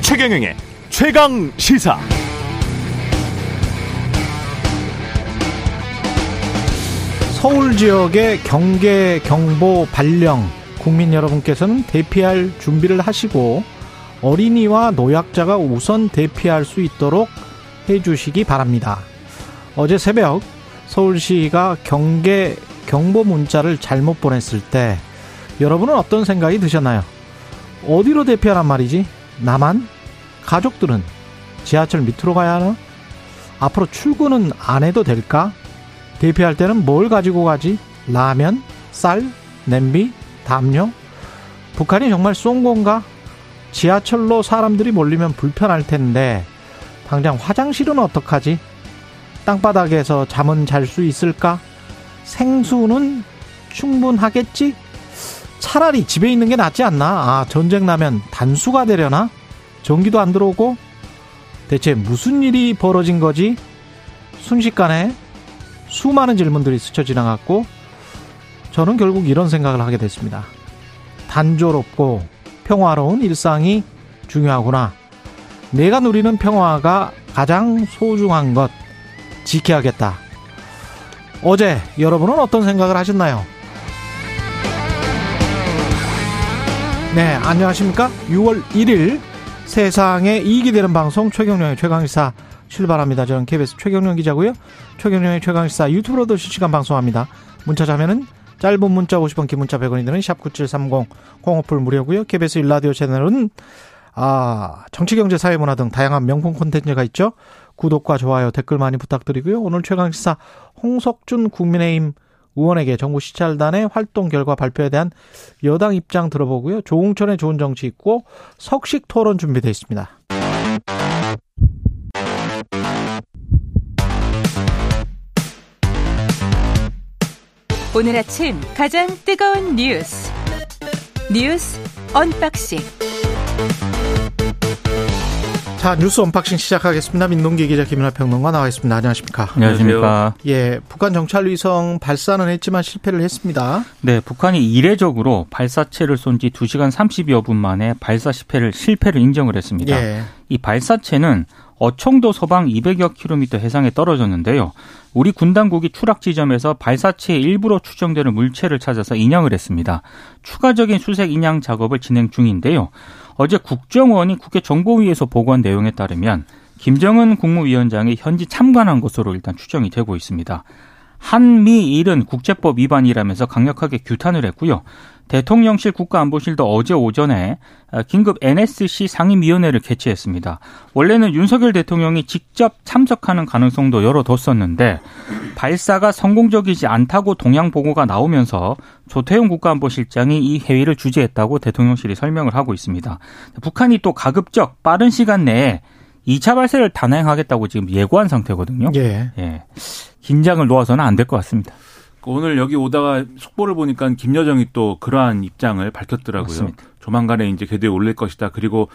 최경영의 최강 시사. 서울 지역의 경계 경보 발령 국민 여러분께서는 대피할 준비를 하시고 어린이와 노약자가 우선 대피할 수 있도록 해주시기 바랍니다. 어제 새벽 서울시가 경계 경보 문자를 잘못 보냈을 때 여러분은 어떤 생각이 드셨나요? 어디로 대피하란 말이지? 나만? 가족들은 지하철 밑으로 가야 하나? 앞으로 출근은 안 해도 될까? 대피할 때는 뭘 가지고 가지? 라면? 쌀? 냄비? 담요? 북한이 정말 쏜 건가? 지하철로 사람들이 몰리면 불편할 텐데 당장 화장실은 어떡하지? 땅바닥에서 잠은 잘 수 있을까? 생수는 충분하겠지? 차라리 집에 있는 게 낫지 않나? 아, 전쟁 나면 단수가 되려나? 전기도 안 들어오고? 대체 무슨 일이 벌어진 거지? 순식간에 수많은 질문들이 스쳐 지나갔고, 저는 결국 이런 생각을 하게 됐습니다. 단조롭고 평화로운 일상이 중요하구나. 내가 누리는 평화가 가장 소중한 것 지켜야겠다. 어제 여러분은 어떤 생각을 하셨나요? 네, 안녕하십니까? 6월 1일 세상에 이익이 되는 방송 최경령의 최강시사 출발합니다. 저는 KBS 최경령 기자고요. 최경령의 최강시사 유튜브로도 실시간 방송합니다. 문자 자면은 짧은 문자 50원, 긴 문자 100원이 드는 샵9730 공어풀 무료고요. KBS 일라디오 채널은 아, 정치, 경제, 사회, 문화 등 다양한 명품 콘텐츠가 있죠. 구독과 좋아요, 댓글 많이 부탁드리고요. 오늘 최강시사 홍석준 국민의힘 의원에게 정부 시찰단의 활동 결과 발표에 대한 여당 입장 들어보고요. 조응천의 좋은 정치 있고 석식 토론 준비되어 있습니다. 오늘 아침 가장 뜨거운 뉴스 뉴스 unboxing 자 뉴스 unboxing 시작하겠습니다. 민동기 기자 김민아 평론가 나와 있습니다. 안녕하십니까? 안녕하십니까? 예, 북한 정찰 위성 발사는 했지만 실패를 했습니다. 네, 북한이 이례적으로 발사체를 쏜 지 2시간 30여 분 만에 발사 실패를 실패를 인정을 했습니다. 예. 이 발사체는 어청도 서방 200여 킬로미터 해상에 떨어졌는데요. 우리 군 당국이 추락 지점에서 발사체의 일부로 추정되는 물체를 찾아서 인양을 했습니다. 추가적인 수색 인양 작업을 진행 중인데요. 어제 국정원이 국회 정보위에서 보고한 내용에 따르면 김정은 국무위원장이 현지 참관한 것으로 일단 추정이 되고 있습니다. 한미일은 국제법 위반이라면서 강력하게 규탄을 했고요. 대통령실 국가안보실도 어제 오전에 긴급 NSC 상임위원회를 개최했습니다. 원래는 윤석열 대통령이 직접 참석하는 가능성도 열어뒀었는데 발사가 성공적이지 않다고 동향 보고가 나오면서 조태용 국가안보실장이 이 회의를 주재했다고 대통령실이 설명을 하고 있습니다. 북한이 또 가급적 빠른 시간 내에 2차 발사를 단행하겠다고 지금 예고한 상태거든요. 예. 예. 긴장을 놓아서는 안 될 것 같습니다. 오늘 여기 오다가 속보를 보니까 김여정이 또 그러한 입장을 밝혔더라고요. 맞습니다. 조만간에 이제 궤도에 올릴 것이다. 그리고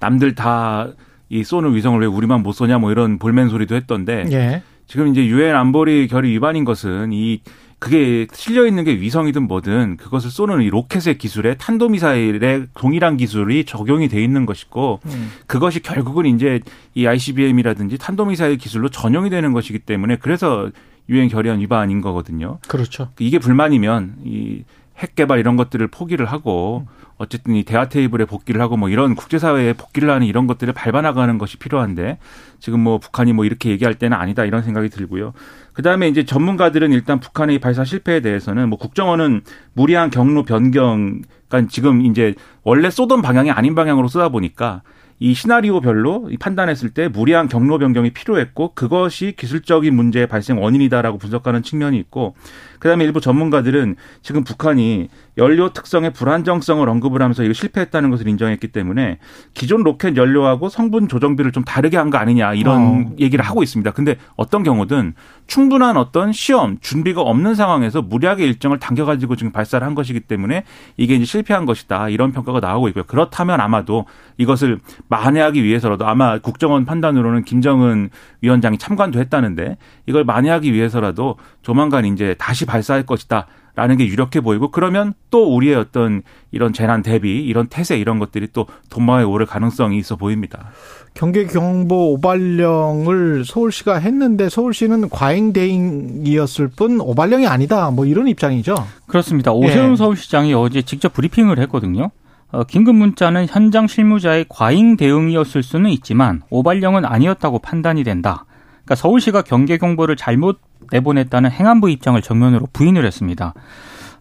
남들 다 이 쏘는 위성을 왜 우리만 못 쏘냐 뭐 이런 볼멘 소리도 했던데 예. 지금 이제 유엔 안보리 결의 위반인 것은 이 그게 실려 있는 게 위성이든 뭐든 그것을 쏘는 이 로켓의 기술에 탄도 미사일의 동일한 기술이 적용이 돼 있는 것이고 음. 그것이 결국은 이제 이 ICBM이라든지 탄도 미사일 기술로 전용이 되는 것이기 때문에 그래서 유엔 결의안 위반인 거거든요. 그렇죠. 이게 불만이면 이 핵 개발 이런 것들을 포기를 하고 어쨌든 이 대화 테이블에 복귀를 하고 뭐 이런 국제사회에 복귀를 하는 이런 것들을 밟아나가는 것이 필요한데 지금 뭐 북한이 뭐 이렇게 얘기할 때는 아니다 이런 생각이 들고요. 그 다음에 이제 전문가들은 일단 북한의 발사 실패에 대해서는 뭐 국정원은 무리한 경로 변경, 그러니까 지금 이제 원래 쏘던 방향이 아닌 방향으로 쏘다 보니까 이 시나리오별로 판단했을 때 무리한 경로 변경이 필요했고 그것이 기술적인 문제의 발생 원인이다라고 분석하는 측면이 있고 그다음에 일부 전문가들은 지금 북한이 연료 특성의 불안정성을 언급을 하면서 이거 실패했다는 것을 인정했기 때문에 기존 로켓 연료하고 성분 조정비를 좀 다르게 한 거 아니냐 이런 어. 얘기를 하고 있습니다. 근데 어떤 경우든 충분한 어떤 시험 준비가 없는 상황에서 무리하게 일정을 당겨 가지고 지금 발사를 한 것이기 때문에 이게 이제 실패한 것이다 이런 평가가 나오고 있고요. 그렇다면 아마도 이것을 만회하기 위해서라도 아마 국정원 판단으로는 김정은 위원장이 참관도 했다는데 이걸 만회하기 위해서라도 조만간 이제 다시 발사할 것이다. 라는 게 유력해 보이고 그러면 또 우리의 어떤 이런 재난 대비 이런 태세 이런 것들이 또 돈방에 오를 가능성이 있어 보입니다. 경계 경보 오발령을 서울시가 했는데 서울시는 과잉 대응이었을 뿐 오발령이 아니다. 뭐 이런 입장이죠. 그렇습니다. 오세훈 예. 서울시장이 어제 직접 브리핑을 했거든요. 어, 긴급 문자는 현장 실무자의 과잉 대응이었을 수는 있지만 오발령은 아니었다고 판단이 된다. 그러니까 서울시가 경계 경보를 잘못 내보냈다는 행안부 입장을 정면으로 부인을 했습니다.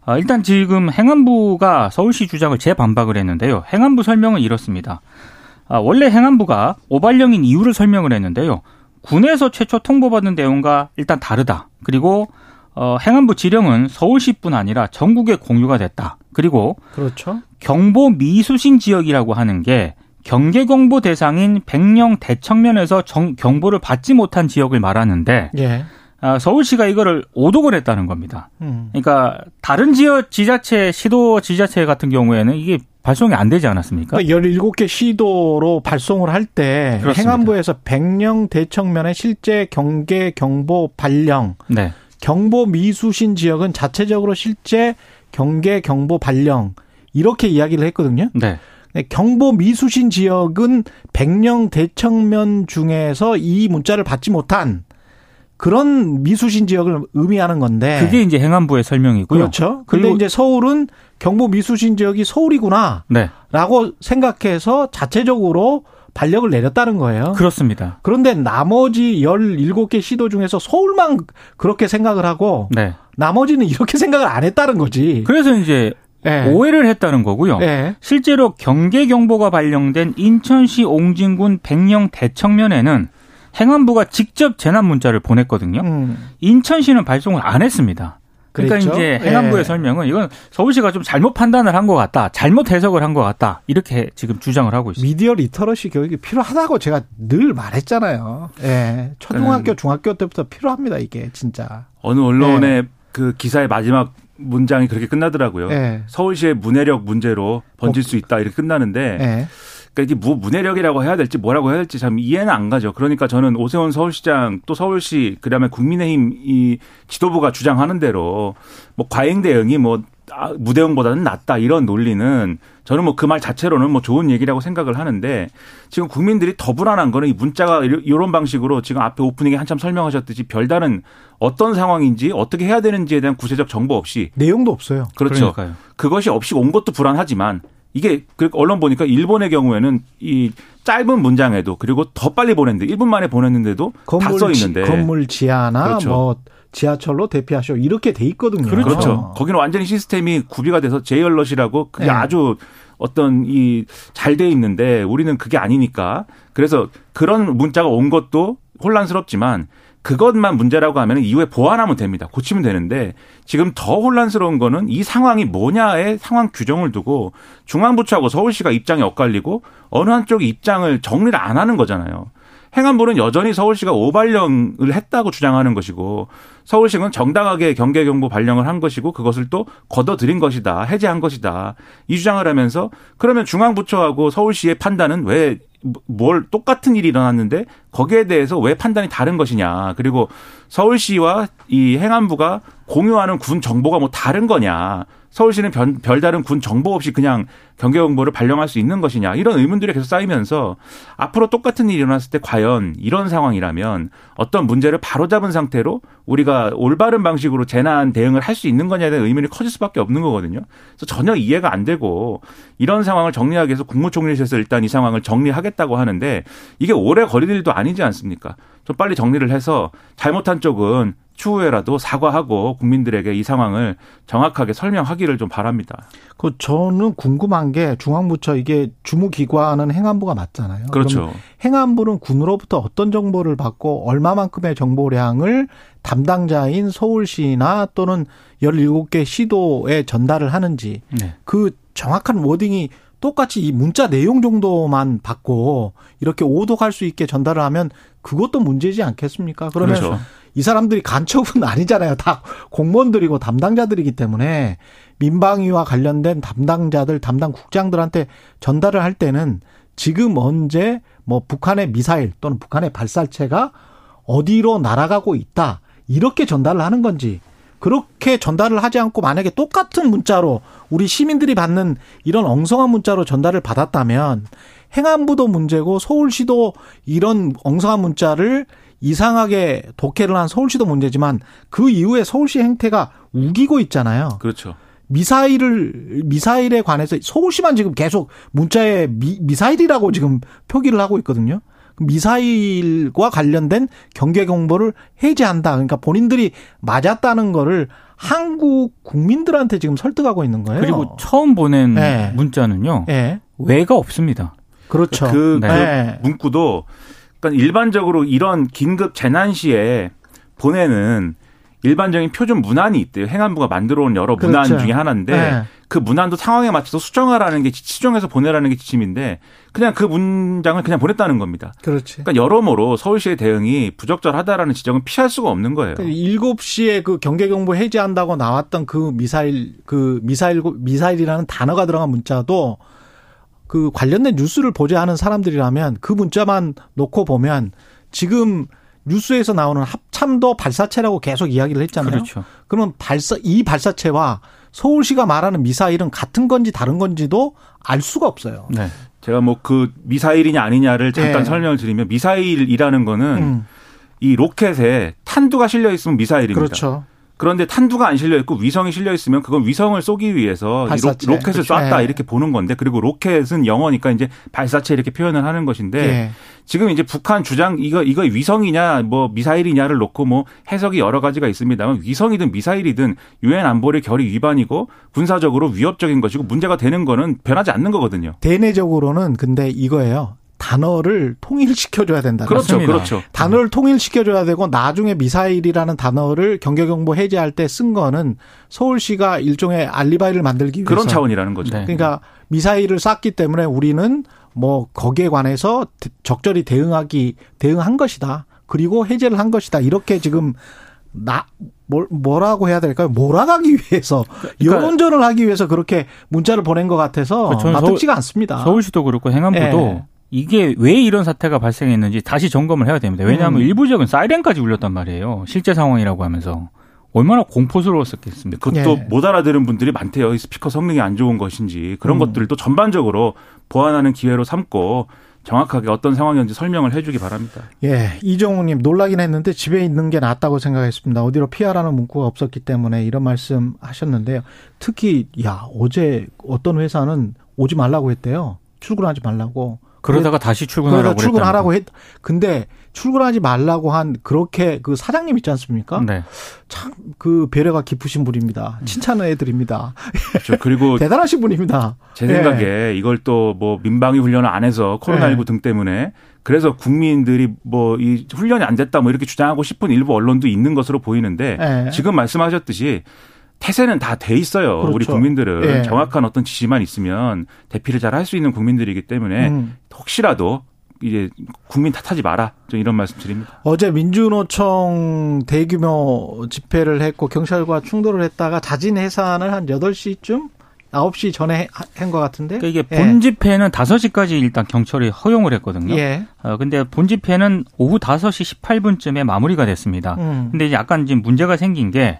아, 일단 지금 행안부가 서울시 주장을 재반박을 했는데요. 행안부 설명은 이렇습니다. 아, 원래 행안부가 오발령인 이유를 설명을 했는데요. 군에서 최초 통보받은 내용과 일단 다르다. 그리고 어, 행안부 지령은 서울시뿐 아니라 전국에 공유가 됐다. 그리고 그렇죠. 경보 미수신 지역이라고 하는 게 경계 경보 대상인 백령 대청면에서 정- 경보를 받지 못한 지역을 말하는데 예. 아, 서울시가 이거를 오독을 했다는 겁니다. 음. 그러니까 다른 지역 지자체 시도 지자체 같은 경우에는 이게 발송이 안 되지 않았습니까? 그러니까 17개 시도로 발송을 할 때. 행안부에서 백령 대청면의 실제 경계 경보 발령 네. 경보 미수신 지역은 자체적으로 실제 경계 경보 발령 이렇게 이야기를 했거든요. 네. 경보 미수신 지역은 백령 대청면 중에서 이 문자를 받지 못한 그런 미수신 지역을 의미하는 건데 그게 이제 행안부의 설명이고요. 네. 그렇죠. 근데 이제 서울은 경보 미수신 지역이 서울이구나라고 네. 생각해서 자체적으로 발령을 내렸다는 거예요. 그렇습니다. 그런데 나머지 17개 시도 중에서 서울만 그렇게 생각을 하고 네. 나머지는 이렇게 생각을 안 했다는 거지. 그래서 이제 예. 오해를 했다는 거고요. 예. 실제로 경계 경보가 발령된 인천시 옹진군 백령 대청면에는 행안부가 직접 재난 문자를 보냈거든요. 음. 인천시는 발송을 안 했습니다. 그러니까 그랬죠? 이제 행안부의 예. 설명은 이건 서울시가 좀 잘못 판단을 한 것 같다, 잘못 해석을 한 것 같다 이렇게 지금 주장을 하고 있습니다. 미디어 literacy 교육이 필요하다고 제가 늘 말했잖아요. 예. 초등학교, 중학교 때부터 필요합니다, 이게, 진짜. 어느 언론의 그 기사의 마지막 문장이 그렇게 끝나더라고요. 예. 서울시의 문해력 문제로 번질 수 있다 이렇게 끝나는데 예. 그러니까 이게 뭐 문해력이라고 해야 될지 뭐라고 해야 될지 참 이해는 안 가죠. 그러니까 저는 오세훈 서울시장 또 서울시 그다음에 국민의힘 이 지도부가 주장하는 대로 뭐 과잉 대응이 뭐 아, 무대응보다는 낫다 이런 논리는 저는 뭐 그 말 자체로는 뭐 좋은 얘기라고 생각을 하는데 지금 국민들이 더 불안한 거는 이 문자가 이런 방식으로 지금 앞에 오프닝에 한참 설명하셨듯이 별다른 어떤 상황인지 어떻게 해야 되는지에 대한 구체적 정보 없이 내용도 없어요. 그렇죠. 그러니까요. 그것이 없이 온 것도 불안하지만 이게 그 언론 보니까 일본의 경우에는 이 짧은 문장에도 그리고 더 빨리 보냈는데 1분 만에 보냈는데도 다 건물, 써 지, 있는데 건물 지하나 그렇죠. 뭐 지하철로 대피하쇼 이렇게 돼 있거든요. 그렇죠. 거기는 완전히 시스템이 구비가 돼서 제이얼럿이라고 그게 네. 아주 어떤 이 잘 돼 있는데 우리는 그게 아니니까 그래서 그런 문자가 온 것도 혼란스럽지만 그것만 문제라고 하면 이후에 보완하면 됩니다. 고치면 되는데 지금 더 혼란스러운 거는 이 상황이 뭐냐의 상황 규정을 두고 중앙부처하고 서울시가 입장이 엇갈리고 어느 한쪽이 입장을 정리를 안 하는 거잖아요. 행안부는 여전히 서울시가 오발령을 했다고 주장하는 것이고 서울시는 정당하게 경계 경보 발령을 한 것이고 그것을 또 걷어들인 것이다. 해제한 것이다. 이 주장을 하면서 그러면 중앙부처하고 서울시의 판단은 왜 뭘 똑같은 일이 일어났는데 거기에 대해서 왜 판단이 다른 것이냐. 그리고 서울시와 이 행안부가 공유하는 군 정보가 뭐 다른 거냐. 서울시는 별, 별다른 군 정보 없이 그냥 경계경보를 발령할 수 있는 것이냐. 이런 의문들이 계속 쌓이면서 앞으로 똑같은 일이 일어났을 때 과연 이런 상황이라면 어떤 문제를 바로잡은 상태로 우리가 올바른 방식으로 재난 대응을 할 수 있는 거냐에 대한 의문이 커질 수밖에 없는 거거든요. 그래서 전혀 이해가 안 되고 이런 상황을 정리하기 위해서 국무총리실에서 일단 이 상황을 정리하겠다고 하는데 이게 오래 걸릴 일도 아니지 않습니까? 좀 빨리 정리를 해서 잘못한 쪽은 추후에라도 사과하고 국민들에게 이 상황을 정확하게 설명하기를 좀 바랍니다. 그 저는 궁금한 게 중앙부처 이게 주무기관은 행안부가 맞잖아요. 그렇죠. 행안부는 군으로부터 어떤 정보를 받고 얼마만큼의 정보량을 담당자인 서울시나 또는 17개 시도에 전달을 하는지 네. 그 정확한 워딩이 똑같이 이 문자 내용 정도만 받고 이렇게 오독할 수 있게 전달을 하면 그것도 문제지 않겠습니까? 그러면 그렇죠. 이 사람들이 간첩은 아니잖아요. 다 공무원들이고 담당자들이기 때문에 민방위와 관련된 담당자들, 담당 국장들한테 전달을 할 때는 지금 언제 뭐 북한의 미사일 또는 북한의 발사체가 어디로 날아가고 있다. 이렇게 전달을 하는 건지 그렇게 전달을 하지 않고 만약에 똑같은 문자로 우리 시민들이 받는 이런 엉성한 문자로 전달을 받았다면 행안부도 문제고 서울시도 이런 엉성한 문자를 이상하게 독해를 한 서울시도 문제지만 그 이후에 서울시 행태가 우기고 있잖아요. 그렇죠. 미사일을 미사일에 관해서 서울시만 지금 계속 문자에 미, 미사일이라고 지금 표기를 하고 있거든요. 미사일과 관련된 경계 경보를 해제한다. 그러니까 본인들이 맞았다는 거를 한국 국민들한테 지금 설득하고 있는 거예요. 그리고 처음 보낸 네. 문자는요. 예. 외가 없습니다. 그렇죠. 그, 그 네. 문구도 그러니까 일반적으로 이런 긴급 재난 시에 보내는 일반적인 표준 문안이 있대요. 행안부가 만들어 온 여러 문안 그렇죠. 중에 하나인데 네. 그 문안도 상황에 맞춰서 수정하라는 게 수정해서 보내라는 게 지침인데 그냥 그 문장을 그냥 보냈다는 겁니다. 그렇지. 그러니까 여러모로 서울시의 대응이 부적절하다라는 지적은 피할 수가 없는 거예요. 그러니까 7시에 그 경계 경보 해제한다고 나왔던 그 미사일 그 미사일 미사일이라는 단어가 들어간 문자도 그 관련된 뉴스를 보자 하는 사람들이라면 그 문자만 놓고 보면 지금 뉴스에서 나오는 합 참도 발사체라고 계속 이야기를 했잖아요. 그렇죠. 그러면 발사 이 발사체와 서울시가 말하는 미사일은 같은 건지 다른 건지도 알 수가 없어요. 네. 제가 뭐 그 미사일이냐 아니냐를 잠깐 예. 설명을 드리면 미사일이라는 거는 음, 이 로켓에 탄두가 실려 있으면 미사일입니다. 그렇죠. 그런데 탄두가 안 실려 있고 위성이 실려 있으면 그건 위성을 쏘기 위해서 이 발사체. 로, 켓을 그렇죠. 쐈다 예. 이렇게 보는 건데 그리고 로켓은 영어니까 이제 발사체 이렇게 표현을 하는 것인데 예. 지금 이제 북한 주장 이거 이거 위성이냐 뭐 미사일이냐를 놓고 뭐 해석이 여러 가지가 있습니다만 위성이든 미사일이든 유엔 안보리 결의 위반이고 군사적으로 위협적인 것이고 문제가 되는 거는 변하지 않는 거거든요. 대내적으로는 근데 이거예요. 단어를 통일시켜줘야 된다. 그렇죠, 맞습니다. 그렇죠. 단어를 통일시켜줘야 되고 나중에 미사일이라는 단어를 경계경보 해제할 때 쓴 거는 서울시가 일종의 알리바이를 만들기 위해서 그런 차원이라는 거죠. 네. 그러니까 미사일을 쐈기 때문에 우리는 뭐 거기에 관해서 적절히 대응하기 대응한 것이다. 그리고 해제를 한 것이다. 이렇게 지금 나 뭘, 뭐라고 해야 될까요? 몰아가기 위해서 여론전을 하기 위해서 그렇게 문자를 보낸 것 같아서 그러니까 저는 납득지가 않습니다. 서울시도 그렇고 행안부도 예. 이게 왜 이런 사태가 발생했는지 다시 점검을 해야 됩니다. 왜냐하면 음. 일부적은 사이렌까지 울렸단 말이에요. 실제 상황이라고 하면서 얼마나 공포스러웠었겠습니까? 그것도 예. 못 알아들은 분들이 많대요. 이 스피커 성능이 안 좋은 것인지 그런 음. 것들도 전반적으로 보완하는 기회로 삼고 정확하게 어떤 상황이었는지 설명을 해주기 바랍니다. 예, 이정우님 놀라긴 했는데 집에 있는 게 낫다고 생각했습니다. 어디로 피하라는 문구가 없었기 때문에 이런 말씀 하셨는데요. 특히 야 어제 어떤 회사는 오지 말라고 했대요. 출근하지 말라고. 그러다가 다시 그러다 출근하라고 출근하라고 그랬다는 했. 근데 출근하지 말라고 한 그렇게 그 사장님 있지 않습니까? 거. 네. 참 그 배려가 깊으신 분입니다. 칭찬을 해드립니다. 그렇죠. 그리고 대단하신 분입니다. 제 예. 생각에 이걸 또 뭐 민방위 훈련을 안 해서 코로나19 네. 등 때문에 그래서 국민들이 뭐 이 훈련이 안 됐다 뭐 이렇게 주장하고 싶은 일부 언론도 있는 것으로 보이는데 예. 지금 말씀하셨듯이 태세는 다 돼 있어요. 그렇죠. 우리 국민들은 예. 정확한 어떤 지시만 있으면 대피를 잘 할 수 있는 국민들이기 때문에 음. 혹시라도 이제 국민 탓하지 마라. 좀 이런 말씀 드립니다. 어제 민주노총 대규모 집회를 했고 경찰과 충돌을 했다가 자진 해산을 한 8시쯤 9시 전에 한 것 같은데. 그러니까 이게 예. 본 집회는 5시까지 일단 경찰이 허용을 했거든요. 예. 어, 근데 본 집회는 오후 5시 18분쯤에 마무리가 됐습니다. 음. 근데 이제 약간 지금 문제가 생긴 게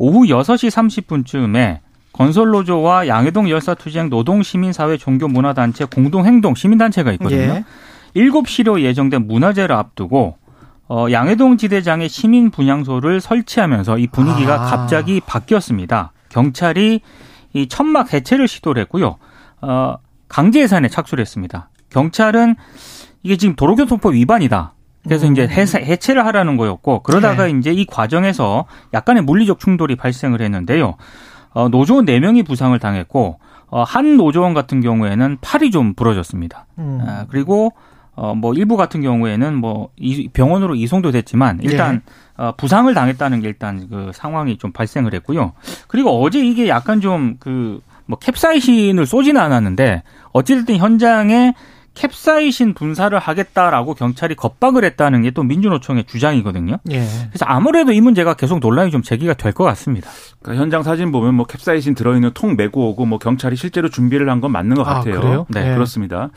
오후 6시 30분쯤에 건설노조와 양해동 열사투쟁 노동시민사회 종교문화단체 공동행동 시민단체가 있거든요. 예. 7시로 예정된 문화제를 앞두고 어, 양해동 지대장의 시민 분향소를 설치하면서 이 분위기가 아. 갑자기 바뀌었습니다. 경찰이 이 천막 해체를 시도를 했고요. 어, 강제 해산에 착수를 했습니다. 경찰은 이게 지금 도로교통법 위반이다. 그래서 음. 이제 해사, 해체 를 하라는 거였고 그러다가 네. 이제 이 과정에서 약간의 물리적 충돌이 발생을 했는데요. 어, 노조원 4명이 부상을 당했고 어, 한 노조원 같은 경우에는 팔이 좀 부러졌습니다. 음. 아, 그리고 어, 뭐 일부 같은 경우에는 뭐 이- 병원으로 이송도 됐지만 일단 예. 어, 부상을 당했다는 게 일단 그 상황이 좀 발생을 했고요. 그리고 어제 이게 약간 좀 그 뭐 캡사이신을 쏘지는 않았는데 어찌됐든 현장에 캡사이신 분사를 하겠다라고 경찰이 겁박을 했다는 게 또 민주노총의 주장이거든요. 예. 그래서 아무래도 이 문제가 계속 논란이 좀 제기가 될 것 같습니다. 그러니까 현장 사진 보면 뭐 캡사이신 들어있는 통 메고 오고 뭐 경찰이 실제로 준비를 한 건 맞는 것 아, 같아요. 그래요? 네, 예. 그렇습니다.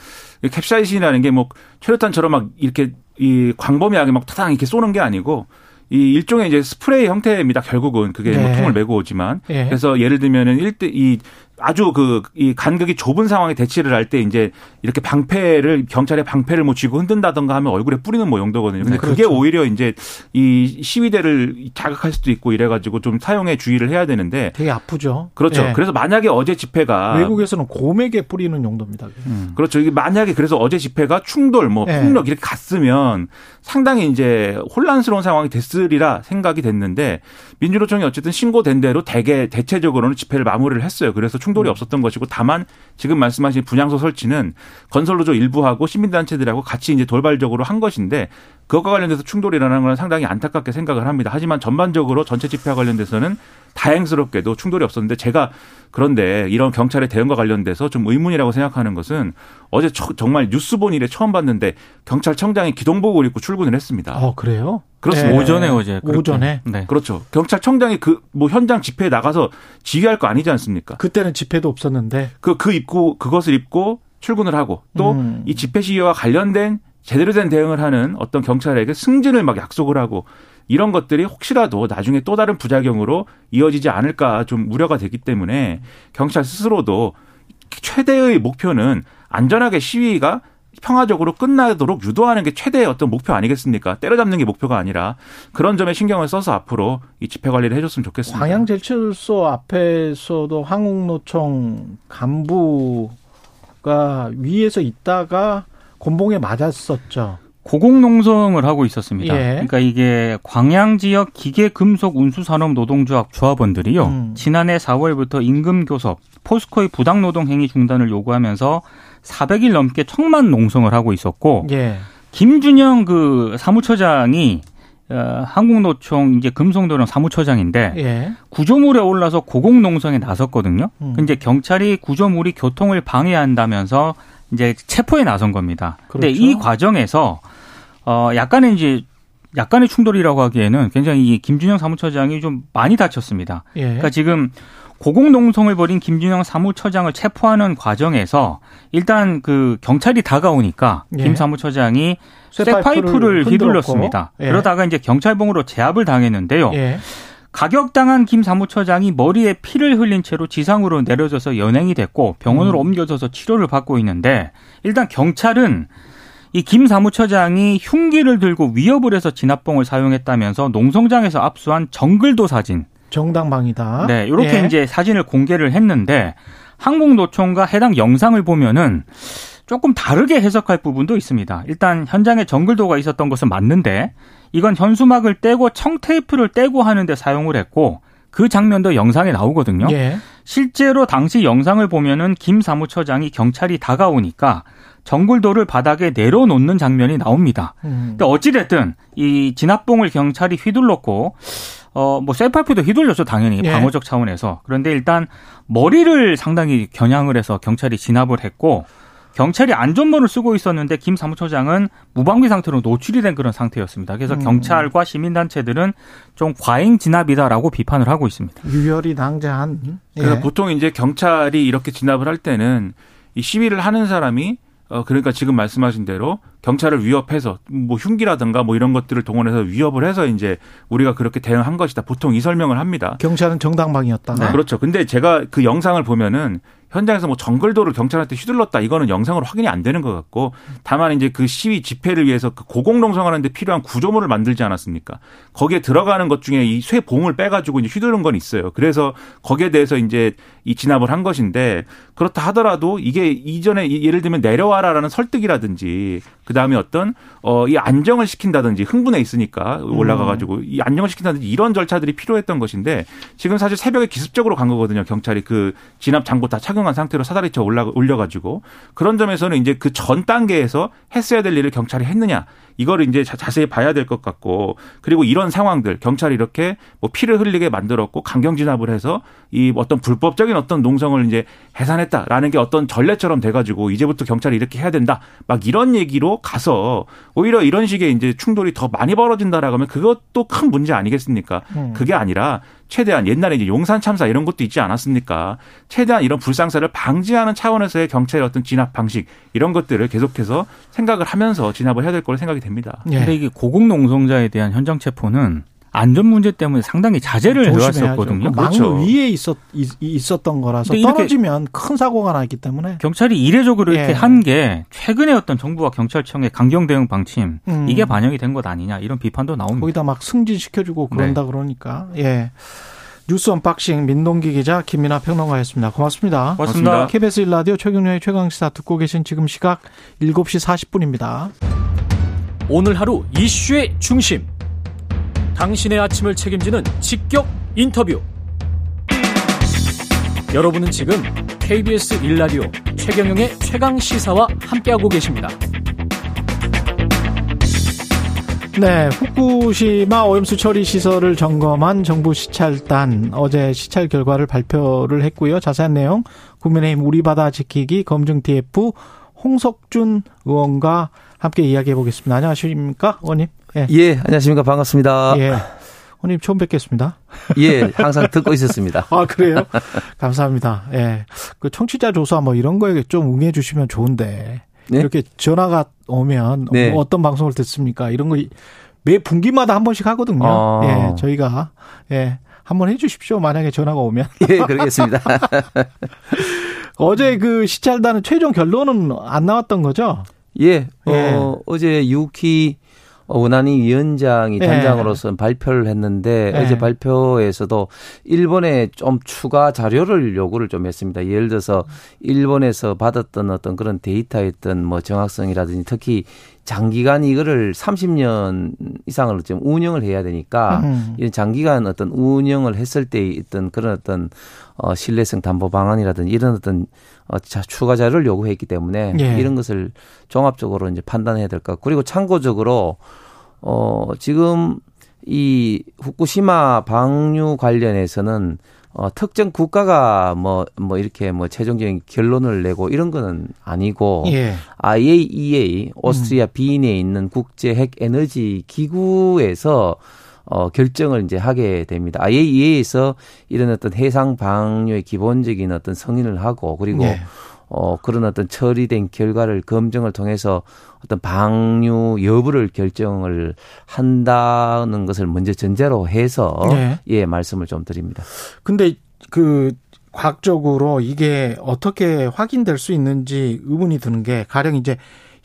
이 캡사이신이라는 게 뭐 최루탄처럼 막 이렇게 이 광범위하게 막 타당 이렇게 쏘는 게 아니고 이 일종의 이제 스프레이 형태입니다. 결국은 그게 뭐 네. 통을 메고 오지만 예. 그래서 예를 들면은 일대 이 아주 그 이 간극이 좁은 상황에 대치를 할 때 이제 이렇게 방패를 경찰의 방패를 뭐 쥐고 흔든다던가 하면 얼굴에 뿌리는 뭐 용도거든요. 근데 네, 그게 그렇죠. 오히려 이제 이 시위대를 자극할 수도 있고 이래 가지고 좀 사용에 주의를 해야 되는데 되게 아프죠. 그렇죠. 예. 그래서 만약에 어제 집회가 외국에서는 곰에게 뿌리는 용도입니다. 그렇죠. 이게 만약에 그래서 어제 집회가 충돌, 뭐 네. 폭력 이렇게 갔으면 상당히 이제 혼란스러운 상황이 됐으리라 생각이 됐는데 민주노총이 어쨌든 신고된 대로 대개 대체적으로는 집회를 마무리를 했어요. 그래서 충돌이 없었던 것이고 다만 지금 말씀하신 분향소 설치는 건설노조 일부하고 시민단체들하고 같이 이제 돌발적으로 한 것인데 그것과 관련돼서 충돌이 일어나는 건 상당히 안타깝게 생각을 합니다. 하지만 전반적으로 전체 집회와 관련돼서는 다행스럽게도 충돌이 없었는데 제가 그런데 이런 경찰의 대응과 관련돼서 좀 의문이라고 생각하는 것은 어제 처- 정말 뉴스 본 이래 처음 봤는데 경찰청장이 기동복을 입고 출근을 했습니다. 어, 그래요? 그렇습니다. 예. 오전에 어제. 오전에? 네. 그렇죠. 경찰청장이 그 뭐 현장 집회에 나가서 지휘할 거 아니지 않습니까? 그때는 집회도 없었는데. 그, 그 입고, 그것을 입고 출근을 하고 또이 음. 집회 시위와 관련된 제대로 된 대응을 하는 어떤 경찰에게 승진을 막 약속을 하고 이런 것들이 혹시라도 나중에 또 다른 부작용으로 이어지지 않을까 좀 우려가 되기 때문에 경찰 스스로도 최대의 목표는 안전하게 시위가 평화적으로 끝나도록 유도하는 게 최대의 어떤 목표 아니겠습니까? 때려잡는 게 목표가 아니라 그런 점에 신경을 써서 앞으로 이 집회 관리를 해줬으면 좋겠습니다. 광양제철소 앞에서도 한국노총 간부가 위에서 있다가 곤봉에 맞았었죠. 고공농성을 하고 있었습니다. 예. 그러니까 이게 광양 지역 기계 금속 운수 산업 노동조합 조합원들이요. 음. 지난해 4월부터 임금 교섭, 포스코의 부당 노동 행위 중단을 요구하면서 400일 넘게 청만 농성을 하고 있었고 예. 김준영 그 사무처장이 어, 한국노총 이제 금속노동 사무처장인데 예. 구조물에 올라서 고공농성에 나섰거든요. 음. 근데 경찰이 구조물이 교통을 방해한다면서 이제 체포에 나선 겁니다. 근데 그렇죠. 이 과정에서 어 약간의 이제 약간의 충돌이라고 하기에는 굉장히 이 김준영 사무처장이 좀 많이 다쳤습니다. 예. 그러니까 지금 고공농성을 벌인 김준영 사무처장을 체포하는 과정에서 일단 그 경찰이 다가오니까 예. 김 사무처장이 쇠파이프를 쇠파이프를. 휘둘렀습니다. 예. 그러다가 이제 경찰봉으로 제압을 당했는데요. 예. 가격당한 김 사무처장이 머리에 피를 흘린 채로 지상으로 내려져서 연행이 됐고 병원으로 음. 옮겨져서 치료를 받고 있는데 일단 경찰은 이 김 사무처장이 흉기를 들고 위협을 해서 진압봉을 사용했다면서 농성장에서 압수한 정글도 사진, 정당방위다. 네 이렇게 예. 이제 사진을 공개를 했는데 한국노총과 해당 영상을 보면은 조금 다르게 해석할 부분도 있습니다. 일단 현장에 정글도가 있었던 것은 맞는데 이건 현수막을 떼고 청테이프를 떼고 하는데 사용을 했고 그 장면도 영상에 나오거든요. 예. 실제로 당시 영상을 보면은 김 사무처장이 경찰이 다가오니까 정글도를 바닥에 내려놓는 장면이 나옵니다. 음. 근데 어찌됐든 이 진압봉을 경찰이 휘둘렀고 어뭐 셀파이프도 휘둘렸죠 당연히 예. 방어적 차원에서 그런데 일단 머리를 상당히 겨냥을 해서 경찰이 진압을 했고 경찰이 안전모를 쓰고 있었는데 김 사무처장은 무방비 상태로 노출이 된 그런 상태였습니다. 그래서 음. 경찰과 시민단체들은 좀 과잉 진압이다라고 비판을 하고 있습니다. 유혈이 낭자한. 그래서 예. 보통 이제 경찰이 이렇게 진압을 할 때는 이 시위를 하는 사람이 어 그러니까 지금 말씀하신 대로 경찰을 위협해서 뭐 흉기라든가 뭐 이런 것들을 동원해서 위협을 해서 이제 우리가 그렇게 대응한 것이다. 보통 이 설명을 합니다. 경찰은 정당방위였다. 그렇죠. 근데 제가 그 영상을 보면은 현장에서 뭐 정글도를 경찰한테 휘둘렀다 이거는 영상으로 확인이 안 되는 것 같고 다만 이제 그 시위 집회를 위해서 그 고공농성하는데 필요한 구조물을 만들지 않았습니까? 거기에 들어가는 것 중에 이 쇠봉을 빼가지고 이제 휘두른 건 있어요. 그래서 거기에 대해서 이제 이 진압을 한 것인데 그렇다 하더라도 이게 이전에 이- 예를 들면 내려와라라는 설득이라든지 그 다음에 어떤 어 이 안정을 시킨다든지 흥분해 있으니까 올라가가지고 이 안정을 시킨다든지 이런 절차들이 필요했던 것인데 지금 사실 새벽에 기습적으로 간 거거든요. 경찰이 그 진압 장구 다 착용 한 상태로 사다리 쳐 올라 올려가지고 그런 점에서는 이제 그 전 단계에서 했어야 될 일을 경찰이 했느냐 이거를 이제 자 세히 봐야 될 것 같고 그리고 이런 상황들 경찰이 이렇게 뭐 피를 흘리게 만들었고 강경 진압을 해서 이 어떤 불법적인 어떤 농성을 이제 해산했다라는 게 어떤 전례처럼 돼가지고 이제부터 경찰이 이렇게 해야 된다 막 이런 얘기로 가서 오히려 이런 식의 이제 충돌이 더 많이 벌어진다라고 하면 그것도 큰 문제 아니겠습니까? 음. 그게 아니라 최대한 옛날에 이제 용산 참사 이런 것도 있지 않았습니까? 최대한 이런 불상사를 방지하는 차원에서의 경찰의 어떤 진압 방식 이런 것들을 계속해서 생각을 하면서 진압을 해야 될 거로 생각이 됩니다. 예. 근데 이게 고공 농성자에 대한 현장 체포는 안전 문제 때문에 상당히 자제를. 해왔었거든요. 망 그렇죠. 위에 있었 있, 었던 거라서 떨어지면 큰 사고가 나기 때문에 경찰이 이례적으로 이렇게 예. 한게 최근에 어떤 정부와 경찰청의 강경 대응 방침 음. 이게 반영이 된 것 아니냐 이런 비판도 나옵니다. 거기다 막 승진시켜주고 네. 그런다 그러니까 예. 뉴스 unboxing 민동기 기자 김민아 평론가였습니다. 고맙습니다. 고맙습니다. KBS 1라디오 최경영의 최강시사 듣고 계신 지금 시각 7시 40분입니다. 오늘 하루 이슈의 중심. 당신의 아침을 책임지는 직격 인터뷰. 여러분은 지금 KBS 1라디오 최경영의 최강 시사와 함께하고 계십니다. 네, 후쿠시마 오염수 처리 시설을 점검한 정부 시찰단 어제 시찰 결과를 발표를 했고요. 자세한 내용 국민의힘 우리 바다 지키기 검증 TF 홍석준 의원과 함께 이야기해 보겠습니다. 안녕하십니까, 의원님? 예. 예, 안녕하십니까. 반갑습니다. 예. 의원님 처음 뵙겠습니다. 예, 항상 듣고 있었습니다. 아, 그래요? 감사합니다. 예. 그 청취자 조사 뭐 이런 거에 좀 응해 주시면 좋은데. 네? 이렇게 전화가 오면 네. 뭐 어떤 방송을 듣습니까? 이런 거 매 분기마다 한 번씩 하거든요. 아. 예, 저희가 예, 한번 해 주십시오. 만약에 전화가 오면. 예, 그러겠습니다. 어제 그 시찰단은 최종 결론은 안 나왔던 거죠? 예, 예. 어, 어제 유키 원안위 위원장이 예. 단장으로서 발표를 했는데 예. 어제 발표에서도 일본에 좀 추가 자료를 요구를 좀 했습니다. 예를 들어서 일본에서 받았던 어떤 그런 데이터의 어떤 뭐 정확성이라든지 특히 장기간 이거를 30년 이상을 좀 운영을 해야 되니까 음. 이런 장기간 어떤 운영을 했을 때 있던 그런 어떤 어 신뢰성 담보 방안이라든지 이런 어떤 어 자, 추가 자료를 요구했기 때문에 예. 이런 것을 종합적으로 이제 판단해야 될 것. 같고 그리고 참고적으로 어 지금 이 후쿠시마 방류 관련해서는 어 특정 국가가 뭐 뭐 이렇게 뭐 최종적인 결론을 내고 이런 거는 아니고 예. IAEA 오스트리아 비인에 있는 국제 핵 에너지 기구에서 어 결정을 이제 하게 됩니다. IAEA에서 이런 어떤 해상 방류의 기본적인 어떤 승인을 하고 그리고 예. 어 그런 어떤 처리된 결과를 검증을 통해서 어떤 방류 여부를 결정을 한다는 것을 먼저 전제로 해서 예. 예 말씀을 좀 드립니다. 근데 그 과학적으로 이게 어떻게 확인될 수 있는지 의문이 드는 게 가령 이제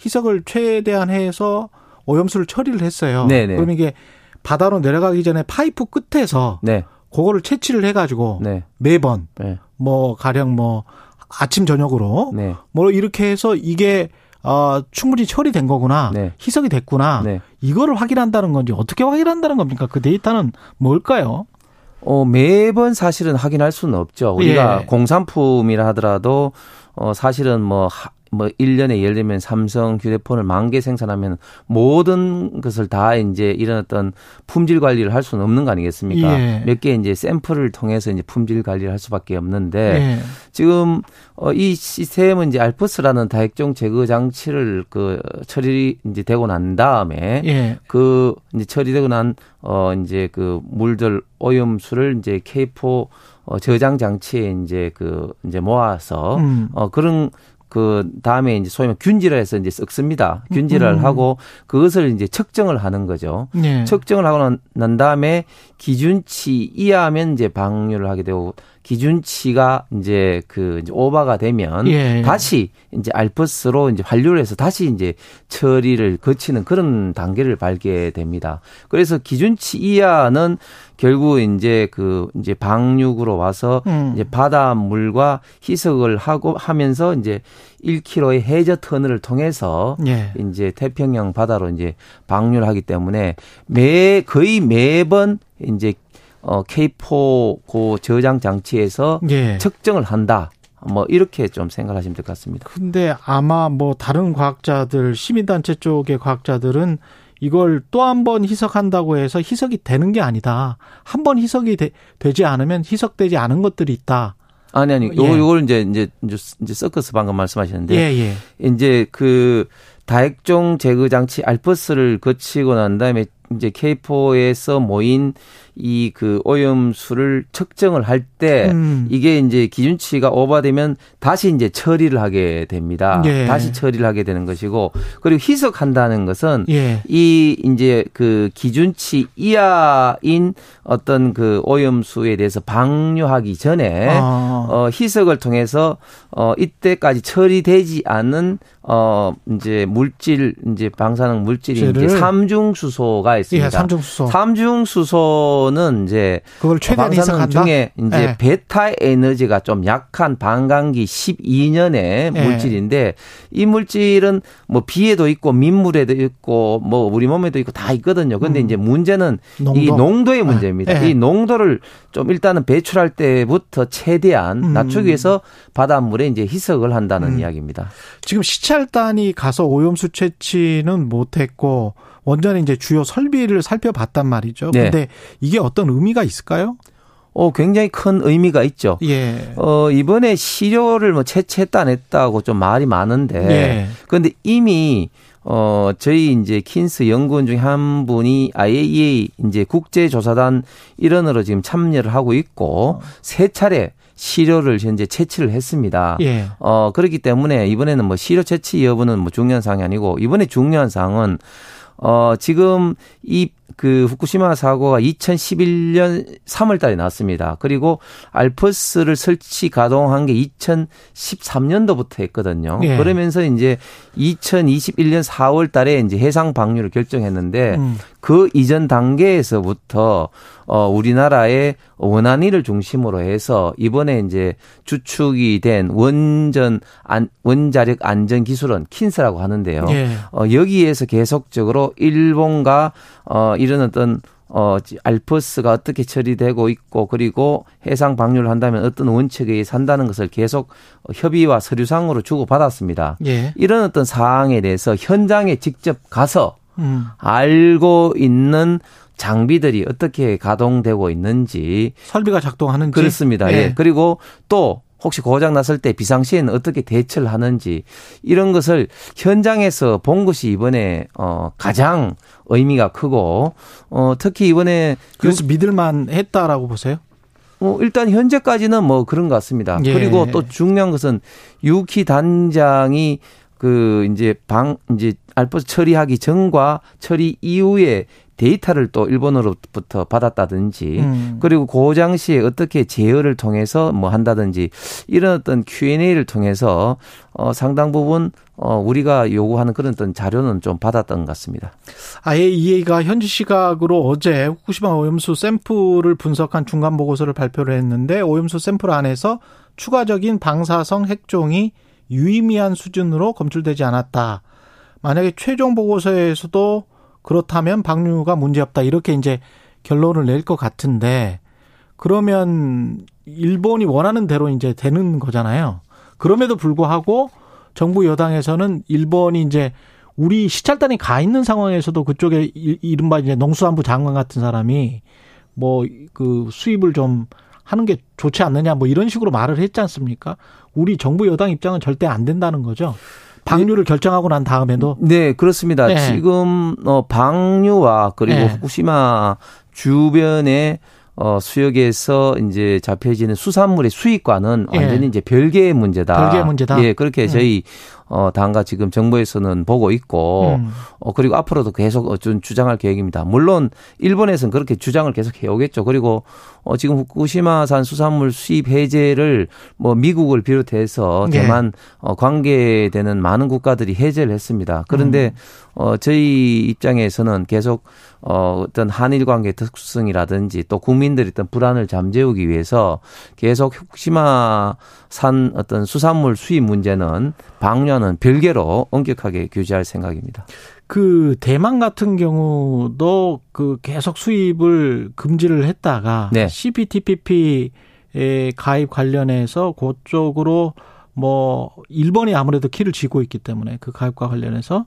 희석을 최대한 해서 오염수를 처리를 했어요. 네네. 그럼 이게 바다로 내려가기 전에 파이프 끝에서 네, 그거를 채취를 해가지고 네, 매번 네, 뭐 가령 뭐 아침 저녁으로 네, 뭐 이렇게 해서 이게 어 충분히 처리된 거구나 네. 희석이 됐구나 네. 이거를 확인한다는 건지 어떻게 확인한다는 겁니까 그 데이터는 뭘까요? 어, 매번 사실은 확인할 수는 없죠. 우리가 예. 공산품이라 하더라도 어, 사실은 뭐, 하, 뭐 1년에 예를 들면 삼성 휴대폰을 만 개 생산하면 모든 것을 다 이제 이런 어떤 품질 관리를 할 수는 없는 거 아니겠습니까? 예. 몇개 이제 샘플을 통해서 이제 품질 관리를 할 수밖에 없는데 예. 지금 어, 이 시스템은 이제 알프스라는 다핵종 제거 장치를 그 처리 이제 되고 난 다음에 예. 그 이제 처리되고 난어 이제 그 물들 오염수를 이제 K4 어 저장 장치에 이제 그 이제 모아서 음. 어 그런 그 다음에 이제 소위 균질을 해서 이제 썩습니다. 균질을 음. 하고 그것을 이제 측정을 하는 거죠. 예. 측정을 하고 난, 난 다음에 기준치 이하면 이제 방류를 하게 되고 기준치가 이제 그 이제 오버가 되면 예. 다시 이제 알프스로 이제 환류를 해서 다시 이제 처리를 거치는 그런 단계를 밟게 됩니다. 그래서 기준치 이하는 결국 이제 그 이제 방류구로 와서 음. 이제 바닷물과 희석을 하고 하면서 이제 1km의 해저 터널을 통해서 예. 이제 태평양 바다로 이제 방류를 하기 때문에 매 거의 매번 이제 어 K4 고 저장 장치에서 예. 측정을 한다. 뭐 이렇게 좀 생각하시면 될 것 같습니다. 근데 아마 뭐 다른 과학자들 시민단체 쪽의 과학자들은 이걸 또 한 번 희석한다고 해서 희석이 되는 게 아니다. 한 번 희석이 되, 지 않으면 희석되지 않은 것들이 있다. 아니 아니 요거 예. 요걸 이제 이제 이제 서커스 방금 말씀하셨는데 예, 예. 이제 그 다액종 제거 장치 알퍼스를 거치고 난 다음에 이제 K4에서 모인 이 그 오염수를 측정을 할때 음. 이게 이제 기준치가 오버되면 다시 이제 처리를 하게 됩니다. 예. 다시 처리를 하게 되는 것이고 그리고 희석한다는 것은 예. 이 이제 그 기준치 이하인 어떤 그 오염수에 대해서 방류하기 전에 아. 어 희석을 통해서 어 이때까지 처리되지 않은 어 이제 물질 이제 방사능 물질이 이제 를 삼중수소가 있습니다. 예, 삼중수소. 삼중수소 는 이제 그걸 최대한 방사능. 중에 이제 예. 베타 에너지가 좀 약한 반감기 12년의 예. 물질인데 이 물질은 뭐 비에도 있고 민물에도 있고 뭐 우리 몸에도 있고 다 있거든요. 근데 음. 이제 문제는 농도. 이 농도의 문제입니다. 예. 이 농도를 좀 일단은 배출할 때부터 최대한 음. 낮추기 위해서 바닷물에 이제 희석을 한다는 음. 이야기입니다. 지금 시찰단이 가서 오염수 채취는 못했고 원전의 이제 주요 설비를 살펴봤단 말이죠. 네. 근데 이게 어떤 의미가 있을까요? 어, 굉장히 큰 의미가 있죠. 예. 어, 이번에 시료를 뭐 채취했다 안 했다고 좀 말이 많은데. 예. 그런데 이미 어, 저희 이제 킨스 연구원 중에 한 분이 IAEA 이제 국제조사단 일원으로 지금 참여를 하고 있고 세 차례 시료를 현재 채취를 했습니다. 예. 어, 그렇기 때문에 이번에는 뭐 시료 채취 여부는 뭐 중요한 사항이 아니고 이번에 중요한 사항은 어, 지금 이 그 후쿠시마 사고가 2011년 3월 달에 났습니다. 그리고 알퍼스를 설치 가동한 게 2013년도부터 했거든요. 예. 그러면서 이제 2021년 4월 달에 이제 해상 방류를 결정했는데 음. 그 이전 단계에서부터 어 우리나라의 원안위를 중심으로 해서 이번에 이제 주축이 된 원전 안 원자력 안전 기술원 킨스라고 하는데요. 예. 어 여기에서 계속적으로 일본과 어 이런 어떤 어 알프스가 어떻게 처리되고 있고 그리고 해상 방류를 한다면 어떤 원칙에 산다는 것을 계속 협의와 서류상으로 주고 받았습니다. 예. 이런 어떤 사항에 대해서 현장에 직접 가서 음. 알고 있는 장비들이 어떻게 가동되고 있는지 설비가 작동하는지 그렇습니다. 예. 그리고 또 혹시 고장 났을 때 비상시에는 어떻게 대처를 하는지 이런 것을 현장에서 본 것이 이번에 어 가장 의미가 크고 어 특히 이번에 그래서 믿을만 했다라고 보세요? 뭐 일단 현재까지는 뭐 그런 것 같습니다. 예. 그리고 또 중요한 것은 유키 단장이 그 이제 방 이제 알포스 처리하기 전과 처리 이후에 데이터를 또 일본으로부터 받았다든지 음. 그리고 고장 시에 어떻게 제어를 통해서 뭐 한다든지 이런 어떤 Q&A를 통해서 어 상당 부분 어 우리가 요구하는 그런 어떤 자료는 좀 받았던 것 같습니다. IAEA가 현지 시각으로 어제 후쿠시마 오염수 샘플을 분석한 중간 보고서를 발표를 했는데 오염수 샘플 안에서 추가적인 방사성 핵종이 유의미한 수준으로 검출되지 않았다. 만약에 최종 보고서에서도 그렇다면 방류가 문제없다. 이렇게 이제 결론을 낼 것 같은데 그러면 일본이 원하는 대로 이제 되는 거잖아요. 그럼에도 불구하고 정부 여당에서는 일본이 이제 우리 시찰단이 가 있는 상황에서도 그쪽에 이- 이른바 이제 농수산부 장관 같은 사람이 뭐 그 수입을 좀 하는 게 좋지 않느냐 뭐 이런 식으로 말을 했지 않습니까? 우리 정부 여당 입장은 절대 안 된다는 거죠. 방류를 결정하고 난 다음에도 네, 그렇습니다. 네. 지금 어 방류와 그리고 네. 후쿠시마 주변의 어 수역에서 이제 잡혀지는 수산물의 수입과는 예. 완전히 이제 별개의 문제다. 별개의 문제다. 예, 그렇게 음. 저희 어 당과 지금 정부에서는 보고 있고 음. 어 그리고 앞으로도 계속 어, 좀 주장할 계획입니다. 물론 일본에서는 그렇게 주장을 계속 해오겠죠. 그리고 어 지금 후쿠시마산 수산물 수입 해제를 뭐 미국을 비롯해서 네. 대만 어 관계되는 많은 국가들이 해제를 했습니다. 그런데 어 저희 입장에서는 계속 어 어떤 한일 관계 특수성이라든지 또 국민들의 어떤 불안을 잠재우기 위해서 계속 후쿠시마산 어떤 수산물 수입 문제는 방류는 별개로 엄격하게 규제할 생각입니다. 그 대만 같은 경우도 그 계속 수입을 금지를 했다가 네. CPTPP 가입 관련해서 그쪽으로 뭐 일본이 아무래도 키를 쥐고 있기 때문에 그 가입과 관련해서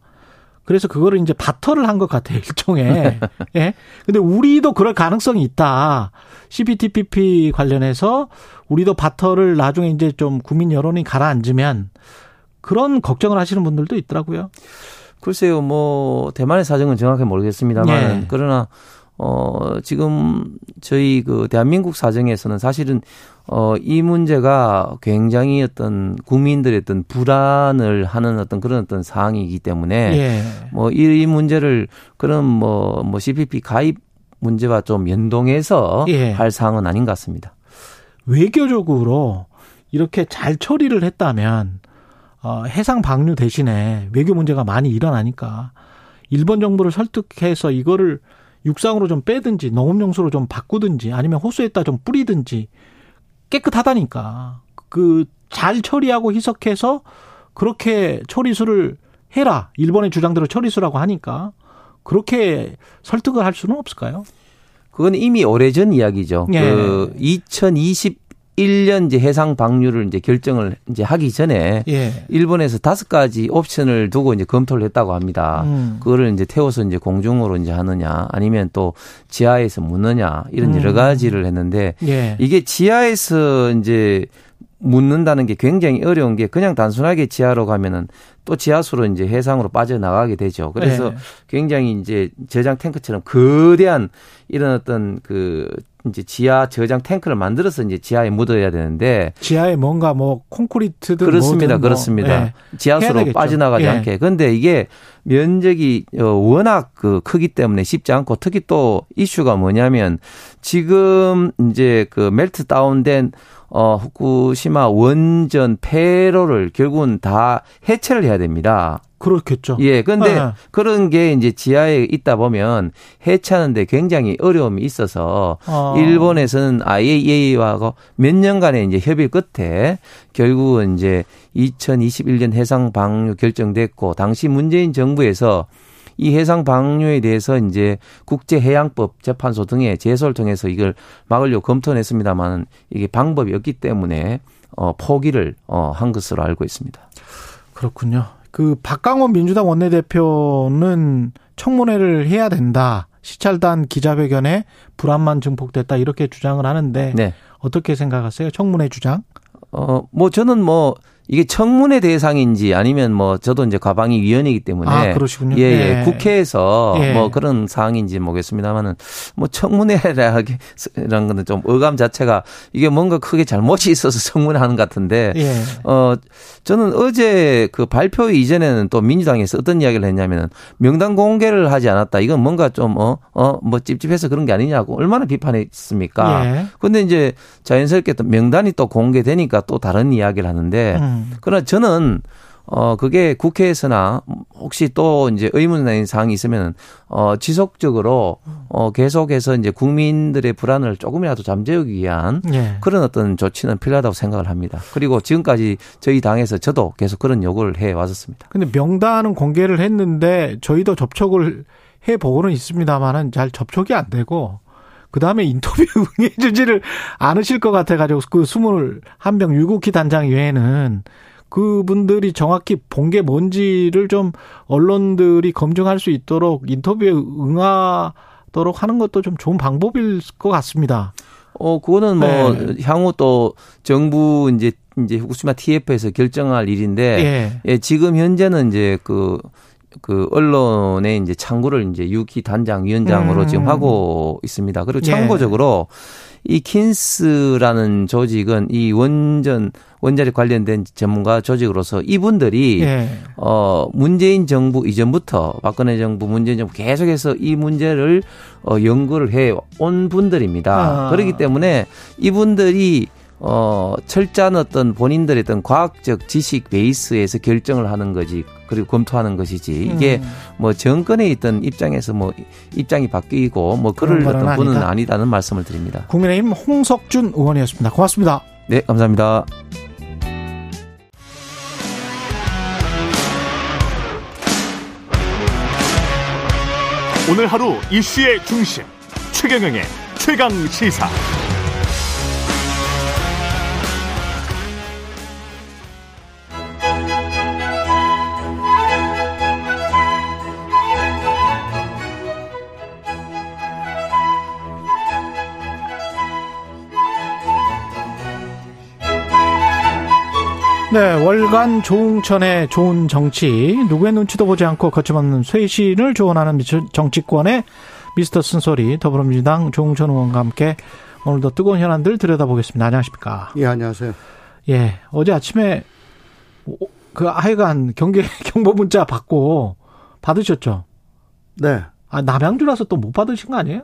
그래서 그거를 이제 바터를 한 것 같아요 일종의. 예. 근데 우리도 그럴 가능성이 있다. CPTPP 관련해서 우리도 바터를 나중에 이제 좀 국민 여론이 가라앉으면 그런 걱정을 하시는 분들도 있더라고요. 글쎄요, 뭐 대만의 사정은 정확히 모르겠습니다만 예. 그러나 어 지금 저희 그 대한민국 사정에서는 사실은 어이 문제가 굉장히 어떤 국민들의 어떤 불안을 하는 어떤 그런 어떤 상황이기 때문에 예. 뭐이 문제를 그런 뭐뭐 뭐 CPP 가입 문제와 좀 연동해서 예. 할 사항은 아닌 것 같습니다. 외교적으로 이렇게 잘 처리를 했다면 어, 해상 방류 대신에 외교 문제가 많이 일어나니까 일본 정부를 설득해서 이거를 육상으로 좀 빼든지 농업용수로 좀 바꾸든지 아니면 호수에다 좀 뿌리든지 깨끗하다니까 그 잘 처리하고 희석해서 그렇게 처리수를 해라 일본의 주장대로 처리수라고 하니까 그렇게 설득을 할 수는 없을까요? 그건 이미 오래전 이야기죠. 예. 그 2020, 1년 이제 해상 방류를 이제 결정을 이제 하기 전에 예. 일본에서 다섯 가지 옵션을 두고 이제 검토를 했다고 합니다. 음. 그거를 이제 태워서 이제 공중으로 이제 하느냐 아니면 또 지하에서 묻느냐 이런 음. 여러 가지를 했는데 예. 이게 지하에서 이제 묻는다는 게 굉장히 어려운 게 그냥 단순하게 지하로 가면은 또 지하수로 이제 해상으로 빠져나가게 되죠. 그래서 네. 굉장히 이제 저장 탱크처럼 거대한 이런 어떤 그 이제 지하 저장 탱크를 만들어서 이제 지하에 묻어야 되는데 지하에 뭔가 뭐 콘크리트든 그렇습니다, 뭐 그렇습니다. 네. 지하수로 빠져나가지 예. 않게. 그런데 이게 면적이 어, 워낙 그 크기 때문에 쉽지 않고 특히 또 이슈가 뭐냐면 지금 이제 그 멜트 다운된 어, 후쿠시마 원전 폐로를 결국은 다 해체를 해야 됩니다. 그렇겠죠. 예. 그런데 네. 그런 게 이제 지하에 있다 보면 해체하는데 굉장히 어려움이 있어서 어. 일본에서는 IAEA와 몇 년간의 이제 협의 끝에 결국은 이제 2021년 해상 방류 결정됐고 당시 문재인 정부에서 이 해상 방류에 대해서 이제 국제해양법 재판소 등의 제소를 통해서 이걸 막으려고 검토는 했습니다만 이게 방법이 없기 때문에 어 포기를 어한 것으로 알고 있습니다. 그렇군요. 그 박강원 민주당 원내대표는 청문회를 해야 된다. 시찰단 기자회견에 불안만 증폭됐다 이렇게 주장을 하는데 네. 어떻게 생각하세요? 청문회 주장? 어, 뭐 저는 뭐 이게 청문회 대상인지 아니면 뭐 저도 이제 과방위 위원이기 때문에 아, 그러시군요. 예, 예. 네. 국회에서 예. 뭐 그런 사항인지 모르겠습니다만은 뭐 청문회라는 거는 좀 의감 자체가 이게 뭔가 크게 잘못이 있어서 청문회하는 것 같은데 예. 어 저는 어제 그 발표 이전에는 또 민주당에서 어떤 이야기를 했냐면은 명단 공개를 하지 않았다. 이건 뭔가 좀 어 어 뭐 찝찝해서 그런 게 아니냐고 얼마나 비판했습니까? 예. 근데 이제 자연스럽게 또 명단이 또 공개되니까 또 다른 이야기를 하는데 음. 그러나 저는 어 그게 국회에서나 혹시 또 이제 의문의 사항이 있으면 어 지속적으로 어 계속해서 이제 국민들의 불안을 조금이라도 잠재우기 위한 예. 그런 어떤 조치는 필요하다고 생각을 합니다. 그리고 지금까지 저희 당에서 저도 계속 그런 요구를 해 왔었습니다. 근데 명단은 공개를 했는데 저희도 접촉을 해 보고는 있습니다만은 잘 접촉이 안 되고 그 다음에 인터뷰 응해주지를 않으실 것 같아가지고 그 스물 한명 유국희 단장 외에는 그분들이 정확히 본 게 뭔지를 좀 언론들이 검증할 수 있도록 인터뷰에 응하도록 하는 것도 좀 좋은 방법일 것 같습니다. 어, 그거는 뭐 네. 향후 또 정부 이제 이제 후쿠시마 TF에서 결정할 일인데 예. 예 지금 현재는 이제 그 그 언론에 이제 창구를 이제 유키 단장 위원장으로 음. 지금 하고 있습니다. 그리고 예. 참고적으로 예. 이 킨스라는 조직은 이 원전 원자력 관련된 전문가 조직으로서 이분들이 예. 어 문재인 정부 이전부터 박근혜 정부 문재인 정부 계속해서 이 문제를 어 연구를 해 온 분들입니다. 아. 그렇기 때문에 이분들이 어, 철저한 어떤 본인들의 어떤 과학적 지식 베이스에서 결정을 하는 거지, 그리고 검토하는 것이지, 이게 음. 뭐 정권에 있던 입장에서 뭐 입장이 바뀌고 뭐 그럴 어떤 분은 아니다. 아니다는 말씀을 드립니다. 국민의힘 홍석준 의원이었습니다. 고맙습니다. 네, 감사합니다. 오늘 하루 이슈의 중심 최경영의 최강 시사. 네, 월간 조웅천의 좋은 정치, 누구의 눈치도 보지 않고 거침없는 쇄신을 조언하는 정치권의 미스터 쓴소리, 더불어민주당 조웅천 의원과 함께 오늘도 뜨거운 현안들 들여다보겠습니다. 안녕하십니까. 예, 안녕하세요. 예, 어제 아침에 그 하여간 경계 경보 문자 받고 받으셨죠? 네. 아, 남양주라서 또 못 받으신 거 아니에요?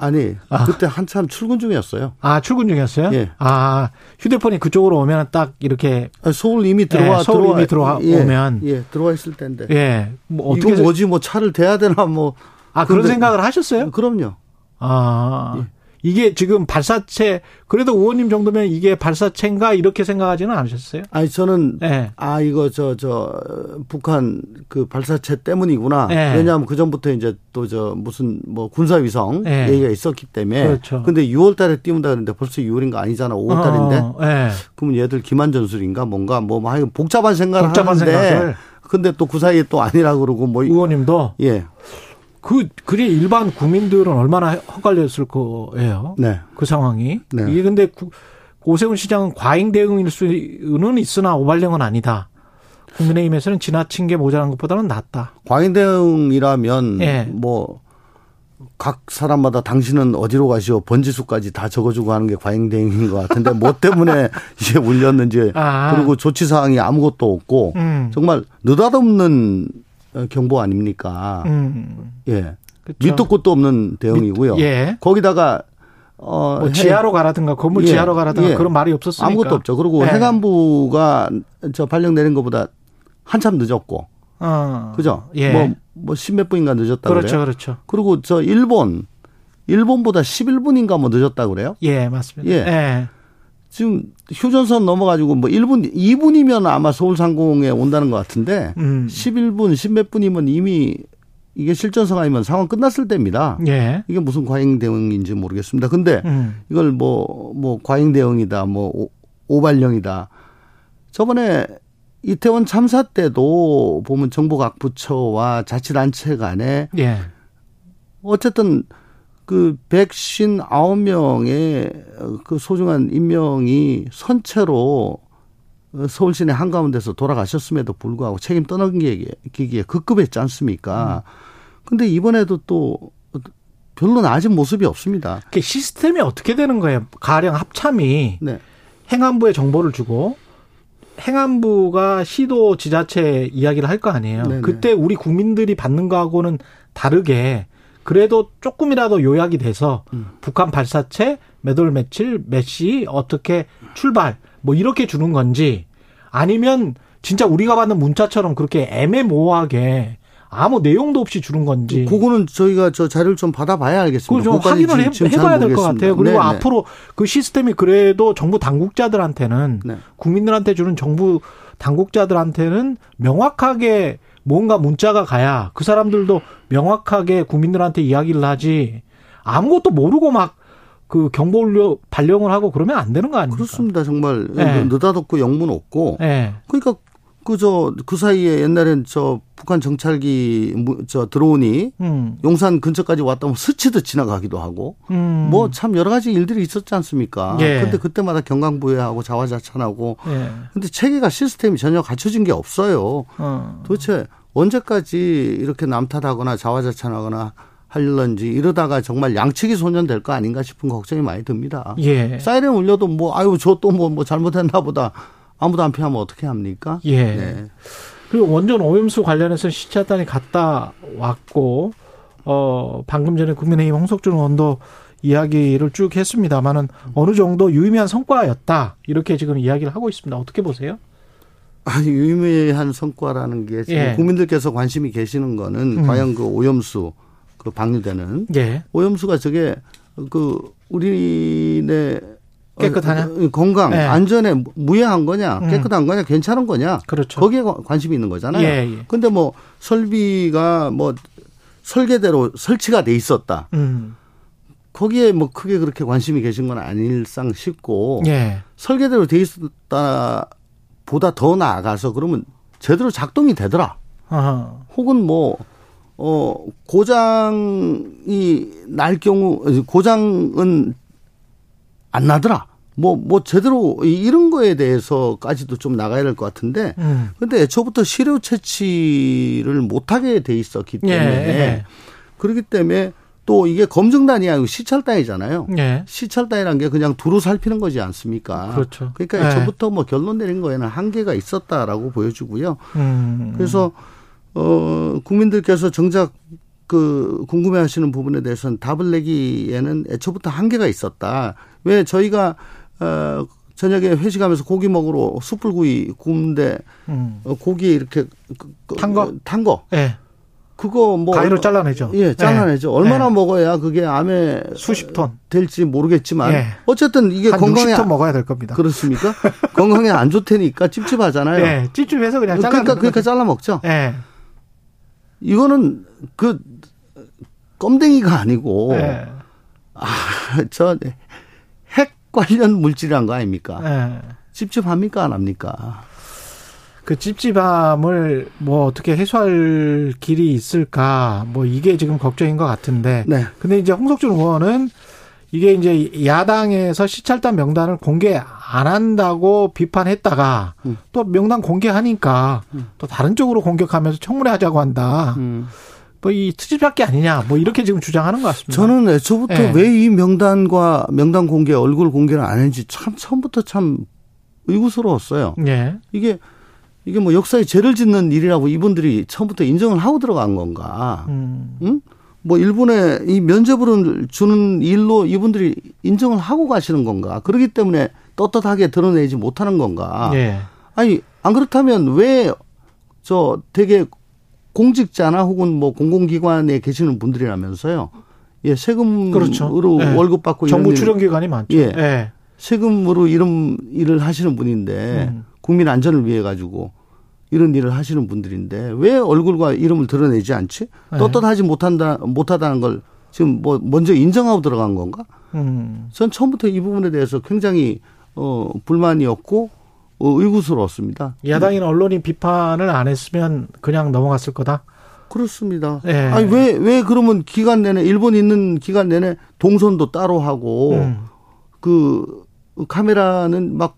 아니, 아. 그때 한참 출근 중이었어요. 아, 출근 중이었어요? 예. 아, 휴대폰이 그쪽으로 오면 딱 이렇게 서울 이미 들어와 예, 서울 들어와 이미 들어와 예, 오면 예, 들어와 있을 텐데. 예. 뭐 어떻게 이거 뭐지 뭐 차를 대야 되나 뭐 아, 그런 생각을 하셨어요? 그럼요. 아. 예. 이게 지금 발사체 그래도 의원님 정도면 이게 발사체인가 이렇게 생각하지는 않으셨어요? 아니 저는 예. 아 이거 저저 북한 그 발사체 때문이구나. 예. 왜냐하면 그 전부터 이제 또 저 무슨 뭐 군사 위성 예. 얘기가 있었기 때문에. 그렇죠. 근데 6월달에 띄운다 그랬는데 벌써 6월인 거 아니잖아. 5월달인데. 어, 예. 그러면 얘들 기만 전술인가 뭔가 뭐 하여간 복잡한 생각을 복잡한 하는데. 생각을 근데 또 그 사이에 또 아니라 그러고 뭐 의원님도 예. 그 그게 일반 국민들은 얼마나 헛갈렸을 거예요. 네. 그 상황이. 네. 이게 근데 구- 오세훈 시장은 과잉 대응일 수는 있으나 오발령은 아니다. 국민의힘에서는 지나친 게 모자란 것보다는 낫다. 과잉 대응이라면 예. 뭐각 사람마다 당신은 어디로 가시오 번지수까지 다 적어주고 하는 게 과잉 대응인 것 같은데 뭐 때문에 이게 울렸는지 아. 그리고 조치 사항이 아무것도 없고 음. 정말 느닷없는 경보 아닙니까? 음. 예. 그쵸. 밑도 끝도 없는 대응이고요. 예. 거기다가 어뭐 해- 지하로 가라든가 건물 예. 지하로 가라든가 예. 그런 말이 없었으니까. 아무것도 없죠. 그리고 예. 해관부가 저 발령 내린 것보다 한참 늦었고 어. 그죠? 예. 뭐, 뭐, 십몇 분인가 늦었다 그렇죠, 그래요. 그렇죠. 그리고 저 일본, 일본보다 11분인가 뭐 늦었다 그래요? 예, 맞습니다. 예. 예. 지금 휴전선 넘어가지고 뭐 1분, 2분이면 아마 서울 상공에 온다는 것 같은데 음. 11분, 10몇 분이면 이미 이게 실전성 아니면 상황 끝났을 때입니다. 예. 이게 무슨 과잉 대응인지 모르겠습니다. 근데 음. 이걸 뭐, 뭐, 과잉 대응이다, 뭐, 오- 오발령이다. 저번에 이태원 참사 때도 보면 정부 각 부처와 자치단체 간에 예. 어쨌든 그 159명의 그 소중한 인명이 선체로 서울 시내 한가운데서 돌아가셨음에도 불구하고 책임 떠넘기기에 급급했지 않습니까? 근데 이번에도 또 별로 나아진 모습이 없습니다. 그 시스템이 어떻게 되는 거예요? 가령 합참이 네. 행안부에 정보를 주고 행안부가 시도 지자체 이야기를 할 거 아니에요. 네네. 그때 우리 국민들이 받는 거하고는 다르게 그래도 조금이라도 요약이 돼서 음. 북한 발사체 몇 월 며칠 몇 시 어떻게 출발 뭐 이렇게 주는 건지 아니면 진짜 우리가 받는 문자처럼 그렇게 애매모호하게 아무 내용도 없이 주는 건지 그거는 저희가 저 자료를 좀 받아봐야 알겠습니다. 그걸 좀 그거까지 확인을 해, 해봐야 될 것. 같아요. 그리고 네, 네. 앞으로 그 시스템이 그래도 정부 당국자들한테는 네. 국민들한테 주는 정부 당국자들한테는 명확하게 뭔가 문자가 가야 그 사람들도 명확하게 국민들한테 이야기를 하지 아무것도 모르고 막 그 경보 울려 발령을 하고 그러면 안 되는 거 아닙니까? 그렇습니다. 정말 네. 느닷없고 영문 없고 예. 그러니까 그저 그 사이에 옛날엔 저 북한 정찰기 무- 저 드론이 음. 용산 근처까지 왔다 면 스치듯 지나가기도 하고 음. 뭐참 여러 가지 일들이 있었지 않습니까? 예. 근데 그때마다 경강부회하고 자화자찬하고 예. 근데 체계가 시스템이 전혀 갖춰진 게 없어요. 어. 도대체 언제까지 이렇게 남탓하거나 자화자찬하거나 하려는지 이러다가 정말 양측이 소년될 거 아닌가 싶은 걱정이 많이 듭니다. 예. 사이렌 울려도 뭐 아유 저 또 뭐 뭐 잘못했나 보다 아무도 안 피하면 어떻게 합니까? 예. 네. 그리고 원전 오염수 관련해서 시차단이 갔다 왔고 어 방금 전에 국민의힘 홍석준 의원도 이야기를 쭉 했습니다만은 어느 정도 유의미한 성과였다 이렇게 지금 이야기를 하고 있습니다. 어떻게 보세요? 아니 유의미한 성과라는 게 예. 국민들께서 관심이 계시는 거는 음. 과연 그 오염수 그 방류되는 예. 오염수가 저게 그 우리네 깨끗하냐? 어, 건강, 예. 안전에 무해한 거냐, 음. 깨끗한 거냐, 괜찮은 거냐, 그렇죠. 거기에 관- 관심이 있는 거잖아요. 예, 예. 근데 뭐 설비가 뭐 설계대로 설치가 돼 있었다. 음. 거기에 뭐 크게 그렇게 관심이 계신 건 아닐상 싶고 예. 설계대로 돼 있었다 보다 더 나아가서 그러면 제대로 작동이 되더라. 어. 혹은 뭐, 어, 고장이 날 경우, 고장은 안 나더라. 뭐, 뭐, 제대로 이- 이런 거에 대해서까지도 좀 나가야 될 것 같은데, 음. 근데 애초부터 시료 채취를 못하게 돼 있었기 예, 때문에, 예. 그렇기 때문에 또 이게 검증단이 아니고 시찰단이잖아요. 예. 시찰단이란 게 그냥 두루 살피는 거지 않습니까? 그렇죠. 그러니까 예. 애초부터 뭐 결론 내린 거에는 한계가 있었다라고 보여주고요. 음. 그래서 어 국민들께서 정작 그 궁금해하시는 부분에 대해서는 답을 내기에는 애초부터 한계가 있었다. 왜 저희가 어 저녁에 회식하면서 고기 먹으러 숯불구이 굽는데 음. 어, 고기 이렇게 그- 그- 탄 거? 탄 거. 예. 그거 뭐 가위로 잘라내죠. 예, 잘라내죠. 얼마나 예. 먹어야 그게 암에 수십 톤. 될지 모르겠지만 예. 어쨌든 이게 한 건강에 60톤 먹어야 될 겁니다. 그렇습니까? 건강에 안 좋다니까 찝찝하잖아요. 예. 찝찝해서 그냥 잘라 그러니까 그러니까 잘라 먹죠. 예. 이거는 그 껌댕이가 아니고 예. 저핵 관련 물질이란 거 아닙니까? 예. 찝찝합니까 안 합니까? 그 찝찝함을 뭐 어떻게 해소할 길이 있을까? 뭐 이게 지금 걱정인 것 같은데. 네. 근데 이제 홍석준 의원은 이게 이제 야당에서 시찰단 명단을 공개 안 한다고 비판했다가 음. 또 명단 공개하니까 또 다른 쪽으로 공격하면서 청문회 하자고 한다. 음. 뭐이 트집잡기 아니냐. 뭐 이렇게 지금 주장하는 것 같습니다. 저는 애초부터 예. 왜이 명단과 명단 공개 얼굴 공개를 안 했는지 참 처음부터 참 의구스러웠어요. 예. 이게 이게 뭐 역사에 죄를 짓는 일이라고 이분들이 처음부터 인정을 하고 들어간 건가? 음. 응? 뭐 일본에 이 면죄부를 주는 일로 이분들이 인정을 하고 가시는 건가? 그렇기 때문에 떳떳하게 드러내지 못하는 건가? 예. 아니 안 그렇다면 왜 저 되게 공직자나 혹은 뭐 공공기관에 계시는 분들이라면서요? 예, 세금으로 그렇죠. 예. 월급 받고 정부 일- 출연 기관이 많죠. 예. 예. 세금으로 이런 일을 하시는 분인데 음. 국민 안전을 위해 가지고 이런 일을 하시는 분들인데 왜 얼굴과 이름을 드러내지 않지? 네. 떳떳하지 못한다 못하다는 걸 지금 뭐 먼저 인정하고 들어간 건가? 음. 전 처음부터 이 부분에 대해서 굉장히 어 불만이었고 어, 의구스러웠습니다. 야당이나 언론이 비판을 안 했으면 그냥 넘어갔을 거다. 그렇습니다. 예. 아니 왜왜 그러면 기간 내내 일본 있는 기간 내내 동선도 따로 하고 음. 그 카메라는 막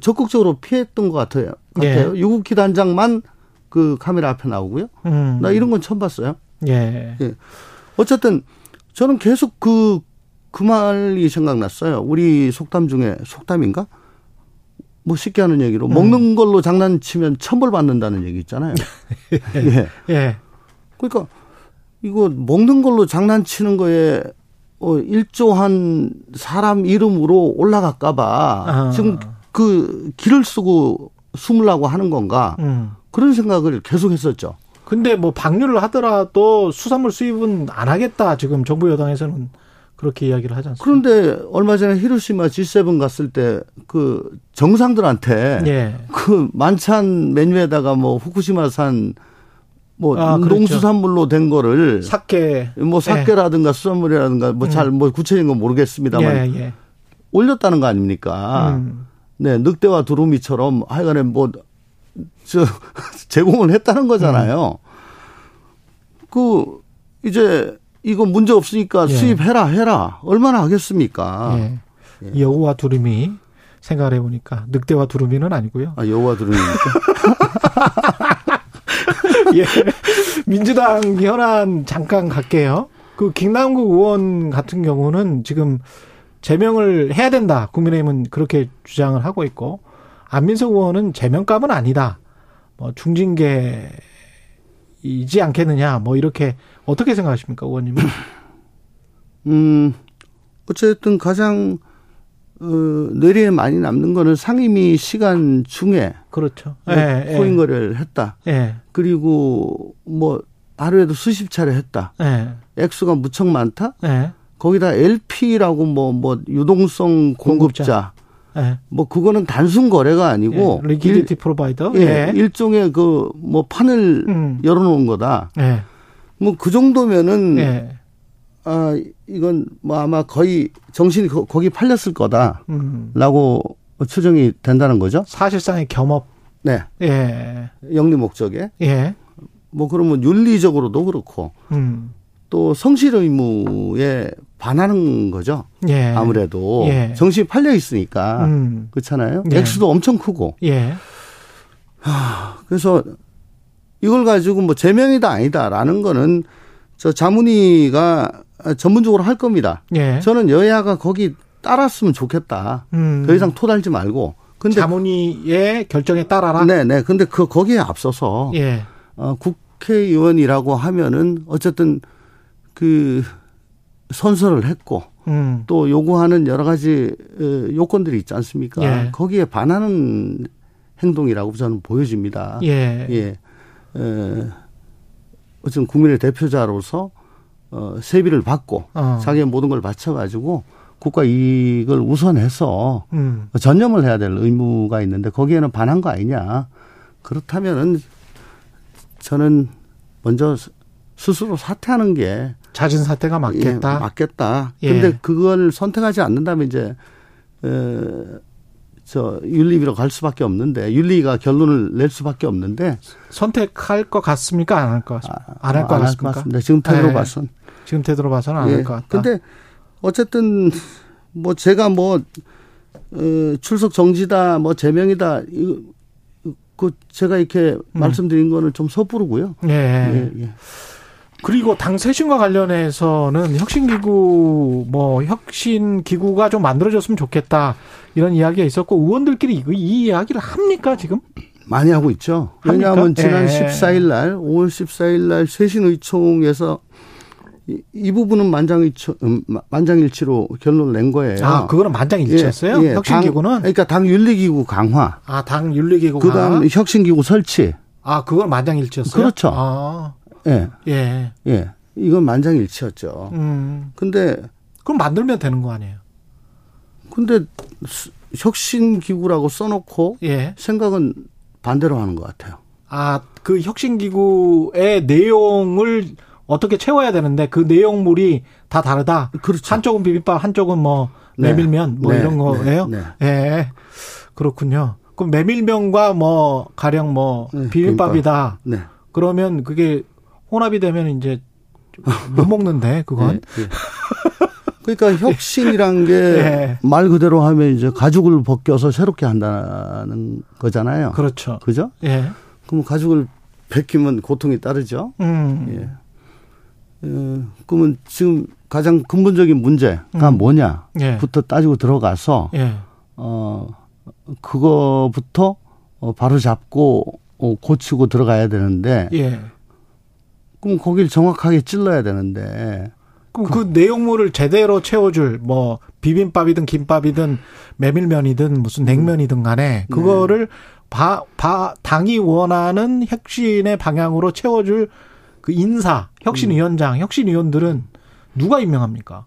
적극적으로 피했던 것 같아요. 같아요. 예. 유국 기 단장만 그 카메라 앞에 나오고요. 음. 나 이런 건 처음 봤어요. 예. 어쨌든 저는 계속 그, 그 말이 생각났어요. 우리 속담 중에 속담인가? 뭐 쉽게 하는 얘기로 음. 먹는 걸로 장난치면 천벌 받는다는 얘기 있잖아요. 예. 예. 그러니까 이거 먹는 걸로 장난치는 거에 어 일조한 사람 이름으로 올라갈까봐 아. 지금 그 길을 쓰고 숨으려고 하는 건가 음. 그런 생각을 계속 했었죠. 근데 뭐 방류를 하더라도 수산물 수입은 안 하겠다. 지금 정부 여당에서는 그렇게 이야기를 하지 않습니까? 그런데 얼마 전에 히로시마 G7 갔을 때 그 정상들한테 예. 그 만찬 메뉴에다가 뭐 후쿠시마산 뭐 아, 그렇죠. 농수산물로 된 거를 사케. 뭐 사케라든가 수산물이라든가 뭐 잘뭐 구체적인 건 모르겠습니다만 예, 예. 올렸다는 거 아닙니까? 음. 네, 늑대와 두루미처럼 하여간에 뭐, 저, 제공을 했다는 거잖아요. 그, 이제, 이거 문제 없으니까 예. 수입해라, 해라. 얼마나 하겠습니까? 예. 여우와 두루미 생각을 해보니까 늑대와 두루미는 아니고요. 아, 여우와 두루미니까. 예. 민주당 현안 잠깐 갈게요. 그 김남국 의원 같은 경우는 지금 제명을 해야 된다. 국민의힘은 그렇게 주장을 하고 있고 안민석 의원은 제명감은 아니다. 뭐 중징계이지 않겠느냐. 뭐 이렇게 어떻게 생각하십니까, 의원님은? 음, 어쨌든 가장, 어, 뇌리에 많이 남는 거는 상임위 시간 중에 그렇죠. 뭐 예, 코인 거래를 했다. 예, 그리고 뭐, 하루에도 수십 차례 했다. 예, 액수가 무척 많다? 예, 거기다 LP라고 뭐, 뭐, 유동성 공급자. 예. 뭐, 그거는 단순 거래가 아니고. 예. 리퀴디티 프로바이더. 일, 예, 일종의 그, 뭐, 판을 음. 열어놓은 거다. 예, 뭐, 그 정도면은, 예. 아, 이건 뭐 아마 거의 정신이 거, 거기 팔렸을 거다. 음. 라고 추정이 된다는 거죠. 사실상의 겸업. 네. 예, 영리 목적에. 예. 뭐, 그러면 윤리적으로도 그렇고. 음. 또 성실 의무에 반하는 거죠. 예. 아무래도 예. 정신이 팔려 있으니까 음. 그렇잖아요. 예. 액수도 엄청 크고 예. 그래서 이걸 가지고 뭐 제명이다 아니다라는 거는 저 자문위가 전문적으로 할 겁니다. 예. 저는 여야가 거기 따랐으면 좋겠다. 음. 더 이상 토달지 말고. 근데 자문위의 결정에 따라라. 네, 네. 근데 그 거기에 앞서서 예. 어, 국회의원이라고 하면은 어쨌든 그 선서를 했고 음. 또 요구하는 여러 가지 어, 요건들이 있지 않습니까? 예. 거기에 반하는 행동이라고 저는 보여집니다. 예. 예. 에, 어쨌든 국민의 대표자로서 어, 세비를 받고 어. 자기의 모든 걸 바쳐가지고 국가 이익을 우선해서 음. 전념을 해야 될 의무가 있는데 거기에는 반한 거 아니냐. 그렇다면은 저는 먼저 스스로 사퇴하는 게 자진 사퇴가 맞겠다. 예, 맞겠다. 예. 근데 그걸 선택하지 않는다면 이제 어, 저 윤리위로 갈 수밖에 없는데 윤리가 결론을 낼 수밖에 없는데 선택할 것 같습니까? 안 할 것 같습니까? 안 할것 아, 같습니까? 같습니다. 지금 태도로 예. 봐선. 지금 태도로 봐서는 안 할것 같다. 근데 어쨌든 뭐 제가 뭐 어, 출석 정지다 뭐 제명이다 이거 그 제가 이렇게 말씀드린 거는 좀 섣부르고요. 음. 예. 예, 예. 그리고 당 쇄신과 관련해서는 혁신기구 뭐 혁신기구가 좀 만들어졌으면 좋겠다 이런 이야기가 있었고 의원들끼리 이, 이 이야기를 합니까 지금? 많이 하고 있죠. 합니까? 왜냐하면 지난 예. 14일 날, 5월 14일 날 쇄신의총에서 이, 이 부분은 만장일치, 음, 만장일치로 결론을 낸 거예요. 아 그거는 만장일치였어요. 예, 예. 혁신기구는 당, 그러니까 당 윤리기구 강화, 아 당 윤리기구가 그다음 혁신기구 설치. 아 그건 만장일치였어요. 그렇죠. 아, 예, 예. 예. 이건 만장일치였죠. 음. 근데 그럼 만들면 되는 거 아니에요? 근데 수- 혁신 기구라고 써놓고 예. 생각은 반대로 하는 것 같아요. 아, 그 혁신 기구의 내용을 어떻게 채워야 되는데 그 내용물이 다 다르다. 그렇죠. 한쪽은 비빔밥, 한쪽은 뭐 네. 메밀면 뭐 네, 이런 거예요. 네, 예. 그렇군요. 그럼 메밀면과 뭐 가령 뭐 네, 비빔밥이다. 네. 그러면 그게 혼합이 되면 이제 못 먹는데 그건. 예, 예. 그러니까 혁신이란 게말 예. 그대로 하면 이제 가죽을 벗겨서 새롭게 한다는 거잖아요. 그렇죠. 그죠? 예. 그럼 가죽을 벗기면 고통이 따르죠. 음. 예. 어, 그러면 지금 가장 근본적인 문제가 음. 뭐냐부터 예. 따지고 들어가서 예. 어 그거부터 어, 바로 잡고 어, 고치고 들어가야 되는데 예. 그럼 거길 정확하게 찔러야 되는데. 그럼 그 내용물을 제대로 채워줄 뭐 비빔밥이든 김밥이든 메밀면이든 무슨 냉면이든 간에 그거를 바, 바, 당이 원하는 혁신의 방향으로 채워줄 그 인사, 혁신위원장, 혁신위원들은 누가 임명합니까?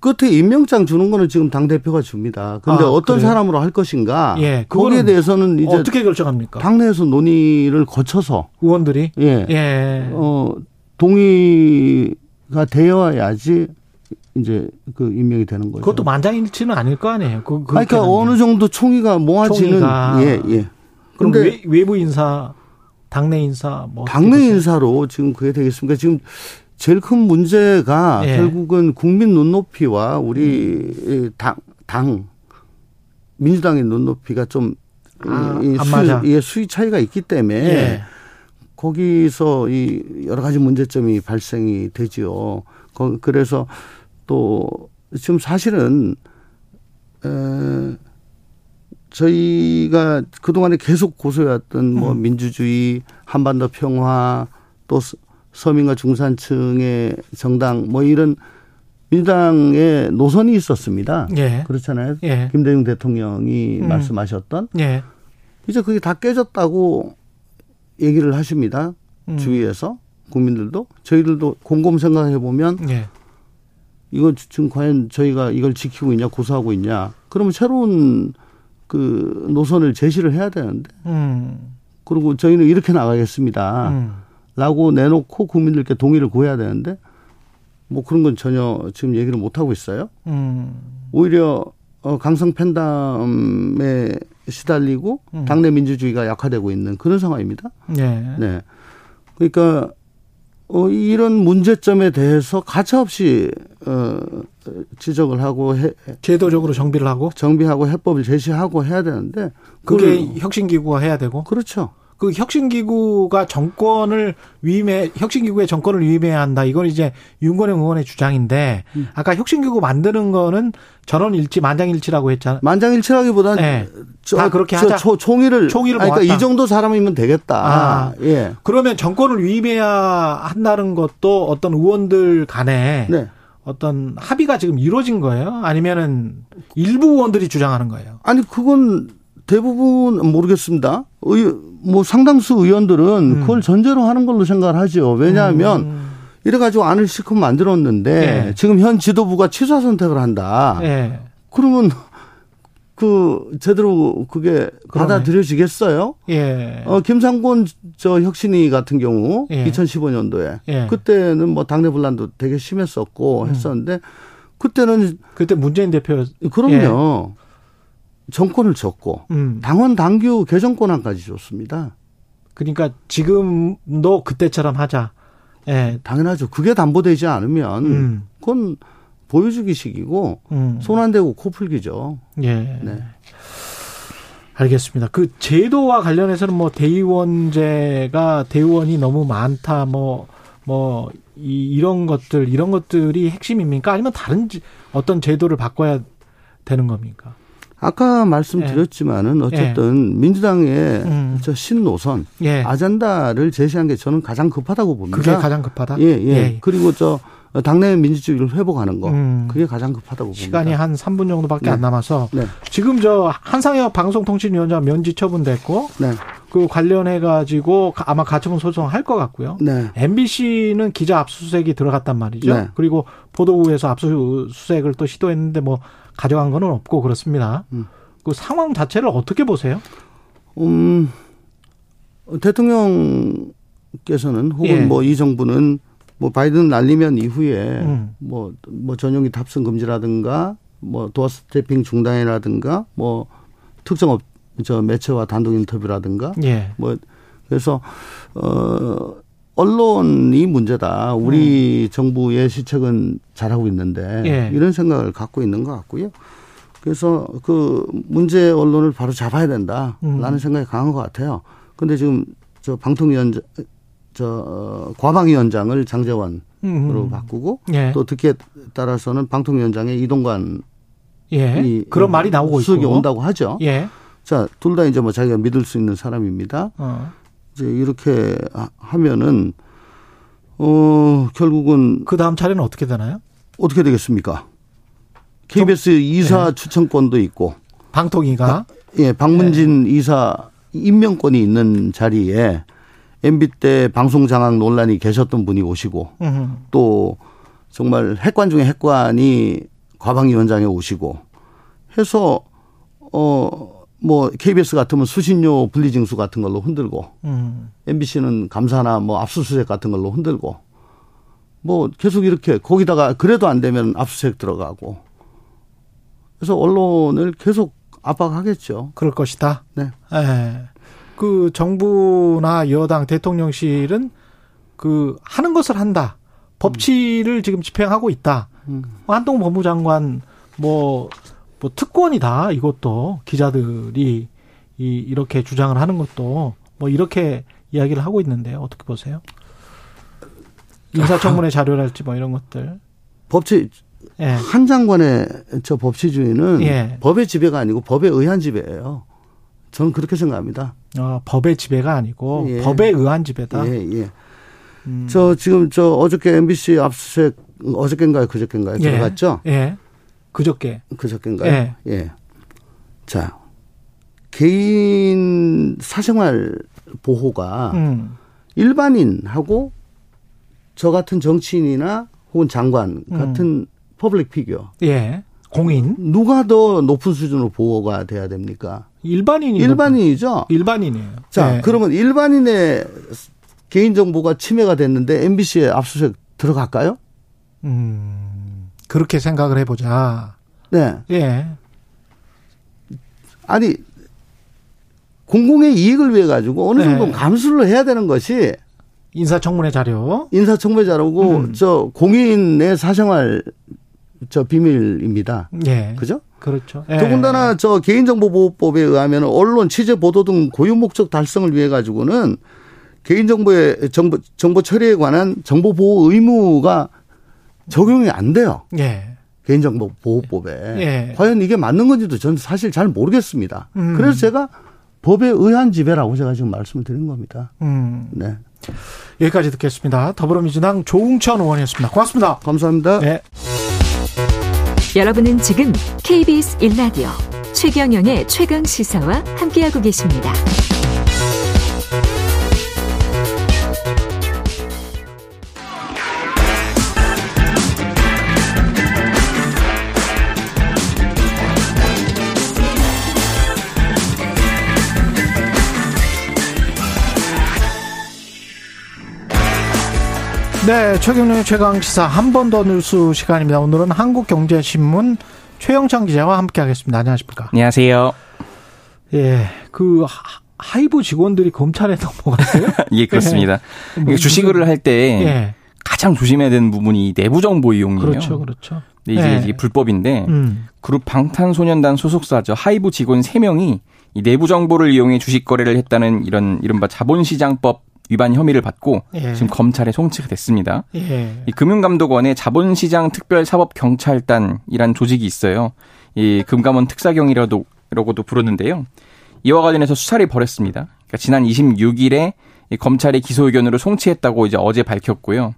끝에 임명장 주는 거는 지금 당 대표가 줍니다. 근데 아, 어떤 그래요? 사람으로 할 것인가? 예, 거기에 대해서는 이제 어떻게 결정합니까? 당내에서 논의를 거쳐서 의원들이 예, 예. 어 동의가 되어야지 이제 그 임명이 되는 거죠. 그것도 만장일치는 아닐 거 아니에요. 그, 그러니까 그렇게는. 어느 정도 총의가 모아지는 총의가. 예, 예. 그럼 외, 외부 인사, 당내 인사 뭐 당내? 인사로 지금 그게 되겠습니까? 지금 제일 큰 문제가 예. 결국은 국민 눈높이와 우리 당, 당 민주당의 눈높이가 좀 아, 이안 수. 예, 수위 차이가 있기 때문에 예. 거기서 이 여러 가지 문제점이 발생이 되지요. 거- 그래서 또 지금 사실은 에, 저희가 그동안에 계속 고소해왔던 뭐 음. 민주주의, 한반도 평화, 또 서- 서민과 중산층의 정당 뭐 이런 민주당의 노선이 있었습니다. 예. 그렇잖아요. 예. 김대중 대통령이 음. 말씀하셨던 예. 이제 그게 다 깨졌다고 얘기를 하십니다. 음. 주위에서 국민들도 저희들도 곰곰 생각해 보면 예. 이거 지금 과연 저희가 이걸 지키고 있냐 고수하고 있냐 그러면 새로운 그 노선을 제시를 해야 되는데 음. 그리고 저희는 이렇게 나가겠습니다. 음. 라고 내놓고 국민들께 동의를 구해야 되는데 뭐 그런 건 전혀 지금 얘기를 못 하고 있어요. 음. 오히려 어, 강성 팬담에 시달리고 음. 당내 민주주의가 약화되고 있는 그런 상황입니다. 예. 네. 그러니까 어, 이런 문제점에 대해서 가차없이 어, 지적을 하고 해, 제도적으로 정비를 하고 정비하고 해법을 제시하고 해야 되는데 그게 그걸- 혁신 기구가 해야 되고 그렇죠. 그 혁신기구가 정권을 위임해 혁신기구의 정권을 위임해야 한다. 이건 이제 윤건영 의원의 주장인데 음. 아까 혁신기구 만드는 거는 전원일치 만장일치라고 했잖아. 만장일치라기보다는 네. 저, 다 그렇게 저 하자. 초- 총의를 총의를 그러니까. 이 정도 사람이면 되겠다. 아. 예. 그러면 정권을 위임해야 한다는 것도 어떤 의원들 간에 네. 어떤 합의가 지금 이루어진 거예요? 아니면은 일부 의원들이 주장하는 거예요? 아니 그건 대부분 모르겠습니다. 의, 뭐 상당수 의원들은 음. 그걸 전제로 하는 걸로 생각을 하죠. 왜냐하면 이래가지고 안을 실컷 만들었는데 예. 지금 현 지도부가 취사 선택을 한다. 예. 그러면 그 제대로 그게 받아들여지겠어요? 예. 어, 김상곤 저 혁신위 같은 경우 예. 2015년도에 예. 그때는 뭐 당내 분란도 되게 심했었고 음. 했었는데 그때는 그때 문재인 대표 그럼요 정권을 줬고 음. 당원 당규 개정 권한까지 줬습니다. 그러니까 지금도 그때처럼 하자. 예. 당연하죠. 그게 담보되지 않으면 음. 그건 보여주기식이고 음. 손안 대고 코 풀기죠. 예. 네. 알겠습니다. 그 제도와 관련해서는 뭐 대의원제가 대의원이 너무 많다 뭐 뭐 이 런 것들 이런 것들이 핵심입니까? 아니면 다른 지- 어떤 제도를 바꿔야 되는 겁니까? 아까 말씀드렸지만은 어쨌든 민주당의 음. 저 신노선 예. 아젠다를 제시한 게 저는 가장 급하다고 봅니다. 그게 가장 급하다. 예, 예. 그리고 저 당내 민주주의를 회복하는 거. 음. 그게 가장 급하다고 봅니다. 시간이 한 3분 정도밖에 네. 안 남아서 네. 지금 저 한상혁 방송통신위원장 면직 처분됐고 네. 그 관련해 가지고 아마 가처분 소송 할 것 같고요. 네. MBC는 기자 압수수색이 들어갔단 말이죠. 네. 그리고 보도국에서 압수수색을 또 시도했는데 뭐 가져간 거는 없고 그렇습니다. 음. 그 상황 자체를 어떻게 보세요? 음, 대통령께서는 혹은 예. 뭐이 정부는 뭐 바이든 날리면 이후에 음. 뭐, 뭐 전용기 탑승 금지라든가 뭐 도어 스태핑 중단이라든가 뭐 특정 업, 저 매체와 단독 인터뷰라든가 예. 뭐 그래서 어 언론이 문제다. 우리 정부의 시책은 잘하고 있는데 음. 예. 이런 생각을 갖고 있는 것 같고요. 그래서 그 문제 언론을 바로 잡아야 된다라는 음. 생각이 강한 것 같아요. 근데 지금 저 방통위원장 저 어, 과방위원장을 장제원으로 음. 바꾸고 예. 또 듣기에 따라서는 방통위원장의 이동관 예. 이 그런 말이 나오고 수석이 있고. 온다고 하죠. 예. 자, 둘 다 이제 뭐 자기가 믿을 수 있는 사람입니다. 어. 이제 이렇게 하- 하면은 어 결국은 그 다음 차례는 어떻게 되나요? 어떻게 되겠습니까? KBS 이사 네. 추천권도 있고, 방통위가 예, 박문진 네. 이사 임명권이 있는 자리에 MB 때 방송 장악 논란이 계셨던 분이 오시고, 음. 또 정말 핵관 중에 핵관이 과방위원장에 오시고 해서 어 뭐 KBS 같으면 수신료 분리징수 같은 걸로 흔들고 음. MBC는 감사나 뭐 압수수색 같은 걸로 흔들고 뭐 계속 이렇게 거기다가 그래도 안 되면 압수수색 들어가고 그래서 언론을 계속 압박하겠죠. 그럴 것이다. 네. 예. 그 정부나 여당 대통령실은 그 하는 것을 한다. 법치를 지금 집행하고 있다. 음. 한동 법무장관 뭐, 뭐 특권이다. 이것도 기자들이 이 이렇게 주장을 하는 것도 뭐 이렇게 이야기를 하고 있는데 어떻게 보세요? 인사청문회 자료랄지 뭐 이런 것들. 법치 예. 한 장관의 저 법치주의는 예. 법의 지배가 아니고 법에 의한 지배예요. 저는 그렇게 생각합니다. 어, 법의 지배가 아니고 예. 법에 의한 지배다. 예, 예. 음. 저 지금 저 어저께 MBC 압수수색 어저께인가요, 그저께인가요? 예. 들어갔죠? 예. 그저께. 그저께인가요? 예. 예. 자, 개인 사생활 보호가 음. 일반인하고 저 같은 정치인이나 혹은 장관 음. 같은 public figure 예. 공인. 누가 더 높은 수준으로 보호가 돼야 됩니까? 일반인이 일반인이죠. 일반인이에요. 자, 예. 그러면 일반인의 개인 정보가 침해가 됐는데 MBC에 압수수색 들어갈까요? 음, 그렇게 생각을 해보자. 네. 예. 아니 공공의 이익을 위해 가지고 어느 네. 정도 감수를 해야 되는 것이 인사청문회 자료. 인사청문회 자료고 음. 저 공인의 사생활 저 비밀입니다. 예. 그죠? 그렇죠. 예. 더군다나 저 개인정보보호법에 의하면 언론 취재 보도 등 고유 목적 달성을 위해 가지고는 개인정보의 정보 정보 처리에 관한 정보 보호 의무가 적용이 안 돼요. 예. 개인정보 보호법에 예. 과연 이게 맞는 건지도 저는 사실 잘 모르겠습니다. 음. 그래서 제가 법에 의한 지배라고 제가 지금 말씀을 드린 겁니다. 음. 네, 여기까지 듣겠습니다. 더불어민주당 조웅천 의원이었습니다. 고맙습니다. 감사합니다. 네. 여러분은 지금 KBS 1라디오 최경영의 최강 시사와 함께하고 계십니다. 네, 최경영의 최강 시사 한 번 더 뉴스 시간입니다. 오늘은 한국경제신문 최영창 기자와 함께하겠습니다. 안녕하십니까? 안녕하세요. 예, 그 하- 하이브 직원들이 검찰에 넘어갔어요? 예, 그렇습니다. 뭐 이게 주식을 할때 예, 가장 조심해야 되는 부분이 내부 정보 이용이에요. 그렇죠, 그렇죠. 근데 이제 예. 이게 불법인데 음, 그룹 방탄소년단 소속사죠. 하이브 직원 3 명이 이 내부 정보를 이용해 주식 거래를 했다는 이런 이른바 자본시장법 위반 혐의를 받고 예. 지금 검찰에 송치가 됐습니다. 예, 이 금융감독원의 자본시장 특별사법경찰단이란 조직이 있어요. 이 금감원 특사경이라도 라고도 부르는데요. 이와 관련해서 수사를 벌였습니다. 그러니까 지난 26일에 이 검찰의 기소 의견으로 송치했다고 이제 어제 밝혔고요.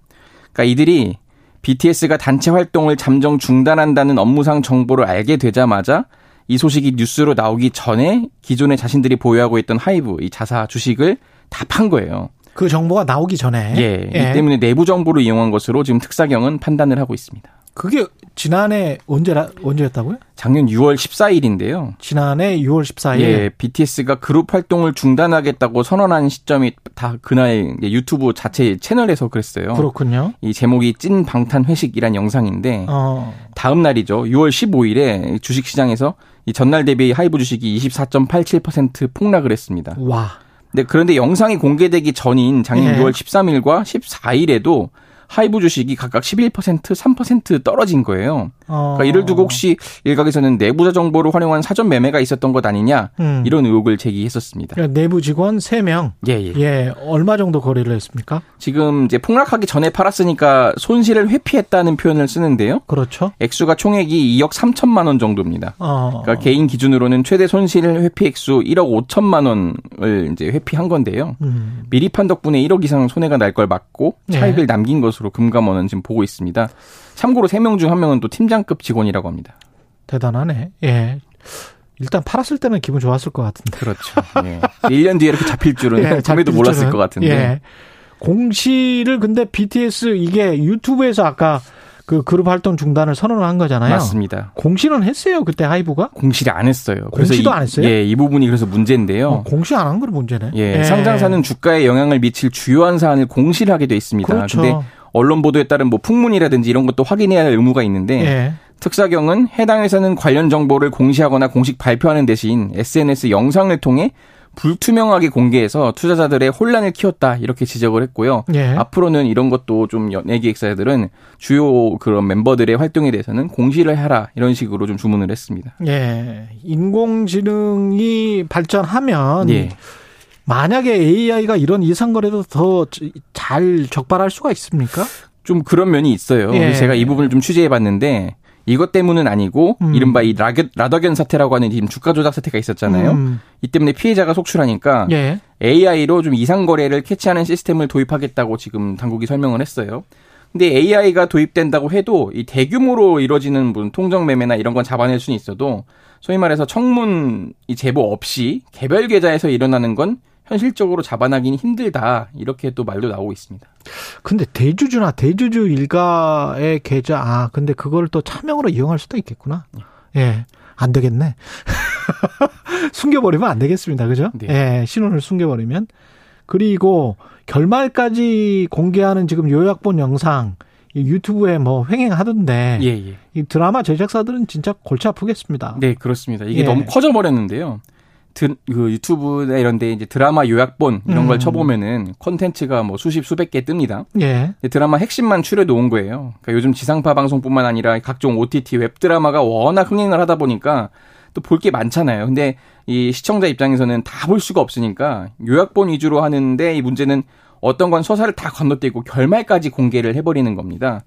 그러니까 이들이 BTS가 단체 활동을 잠정 중단한다는 업무상 정보를 알게 되자마자 이 소식이 뉴스로 나오기 전에 기존에 자신들이 보유하고 있던 하이브 이 자사 주식을 다 판 거예요. 그 정보가 나오기 전에. 예. 이 때문에 내부 정보를 이용한 것으로 지금 특사경은 판단을 하고 있습니다. 그게 지난해 언제라, 언제였다고요? 작년 6월 14일인데요. 지난해 6월 14일. 예, BTS가 그룹 활동을 중단하겠다고 선언한 시점이 다 그날 유튜브 자체 채널에서 그랬어요. 그렇군요. 이 제목이 찐 방탄 회식이란 영상인데 어, 다음 날이죠. 6월 15일에 주식 시장에서 이 전날 대비 하이브 주식이 24.87% 폭락을 했습니다. 와. 네, 그런데 영상이 공개되기 전인 작년 예. 6월 13일과 14일에도 하이브 주식이 각각 11%, 3% 떨어진 거예요. 어. 그러니까 이를 두고 혹시 일각에서는 내부자 정보를 활용한 사전 매매가 있었던 것 아니냐 음. 이런 의혹을 제기했었습니다. 그러니까 내부 직원 3명. 예, 예. 예, 얼마 정도 거래를 했습니까? 지금 이제 폭락하기 전에 팔았으니까 손실을 회피했다는 표현을 쓰는데요. 그렇죠. 액수가 총액이 2억 3천만 원 정도입니다. 어. 그러니까 개인 기준으로는 최대 손실 회피 액수 1억 5천만 원을 이제 회피한 건데요. 음. 미리 판 덕분에 1억 이상 손해가 날 걸 막고 네. 차익을 남긴 것으로 금감원은 지금 보고 있습니다. 참고로 3명 중 1명은 또 팀장급 직원이라고 합니다. 대단하네. 예. 일단 팔았을 때는 기분 좋았을 것 같은데. 그렇죠. 예. 1년 뒤에 이렇게 잡힐 줄은 예, 잡힐 몰랐을. 것 같은데. 예. 공시를 근데 BTS 이게 유튜브에서 아까 그 그룹 활동 중단을 선언을 한 거잖아요. 맞습니다. 공시는 했어요 그때 하이브가? 공시를 안 했어요. 공시도 이, 안 했어요? 예, 이 부분이 그래서 문제인데요. 어, 공시 안 한 건 문제네. 예, 상장사는 주가에 영향을 미칠 주요한 사안을 공시를 하게 돼 있습니다. 그렇죠. 근데 언론 보도에 따른 뭐 풍문이라든지 이런 것도 확인해야 할 의무가 있는데 예. 특사경은 해당 회사는 관련 정보를 공시하거나 공식 발표하는 대신 SNS 영상을 통해 불투명하게 공개해서 투자자들의 혼란을 키웠다 이렇게 지적을 했고요. 예. 앞으로는 이런 것도 좀 연예 기획사들은 주요 그런 멤버들의 활동에 대해서는 공시를 해라 이런 식으로 좀 주문을 했습니다. 예. 인공지능이 발전하면 예. 만약에 AI가 이런 이상거래도 더 잘 적발할 수가 있습니까? 좀 그런 면이 있어요. 예. 제가 이 부분을 좀 취재해 봤는데 이것 때문은 아니고 음. 이른바 이 라겨, 라더견 사태라고 하는 지금 주가 조작 사태가 있었잖아요. 음. 이 때문에 피해자가 속출하니까 예. AI로 좀 이상 거래를 캐치하는 시스템을 도입하겠다고 지금 당국이 설명을 했어요. 근데 AI가 도입된다고 해도 이 대규모로 이루어지는 무슨 통정 매매나 이런 건 잡아낼 수는 있어도 소위 말해서 청문 이 제보 없이 개별 계좌에서 일어나는 건 현실적으로 잡아나기는 힘들다 이렇게 또 말도 나오고 있습니다. 근데 대주주나 대주주 일가의 계좌 아 근데 그걸 또 차명으로 이용할 수도 있겠구나. 예. 안 되겠네. 숨겨버리면 안 되겠습니다. 그죠? 네. 예, 신원을 숨겨버리면. 그리고 결말까지 공개하는 지금 요약본 영상 이 유튜브에 뭐 횡행하던데 예, 예. 이 드라마 제작사들은 진짜 골치 아프겠습니다. 네, 그렇습니다. 이게 예. 너무 커져 버렸는데요. 드, 그 유튜브나 이런 데 이제 드라마 요약본 이런 음. 걸 쳐보면은 콘텐츠가 뭐 수십 수백 개 뜹니다. 예. 드라마 핵심만 추려 놓은 거예요. 그러니까 요즘 지상파 방송뿐만 아니라 각종 OTT 웹 드라마가 워낙 흥행을 하다 보니까 또 볼 게 많잖아요. 근데 이 시청자 입장에서는 다 볼 수가 없으니까 요약본 위주로 하는데 이 문제는 어떤 건 서사를 다 건너뛰고 결말까지 공개를 해버리는 겁니다.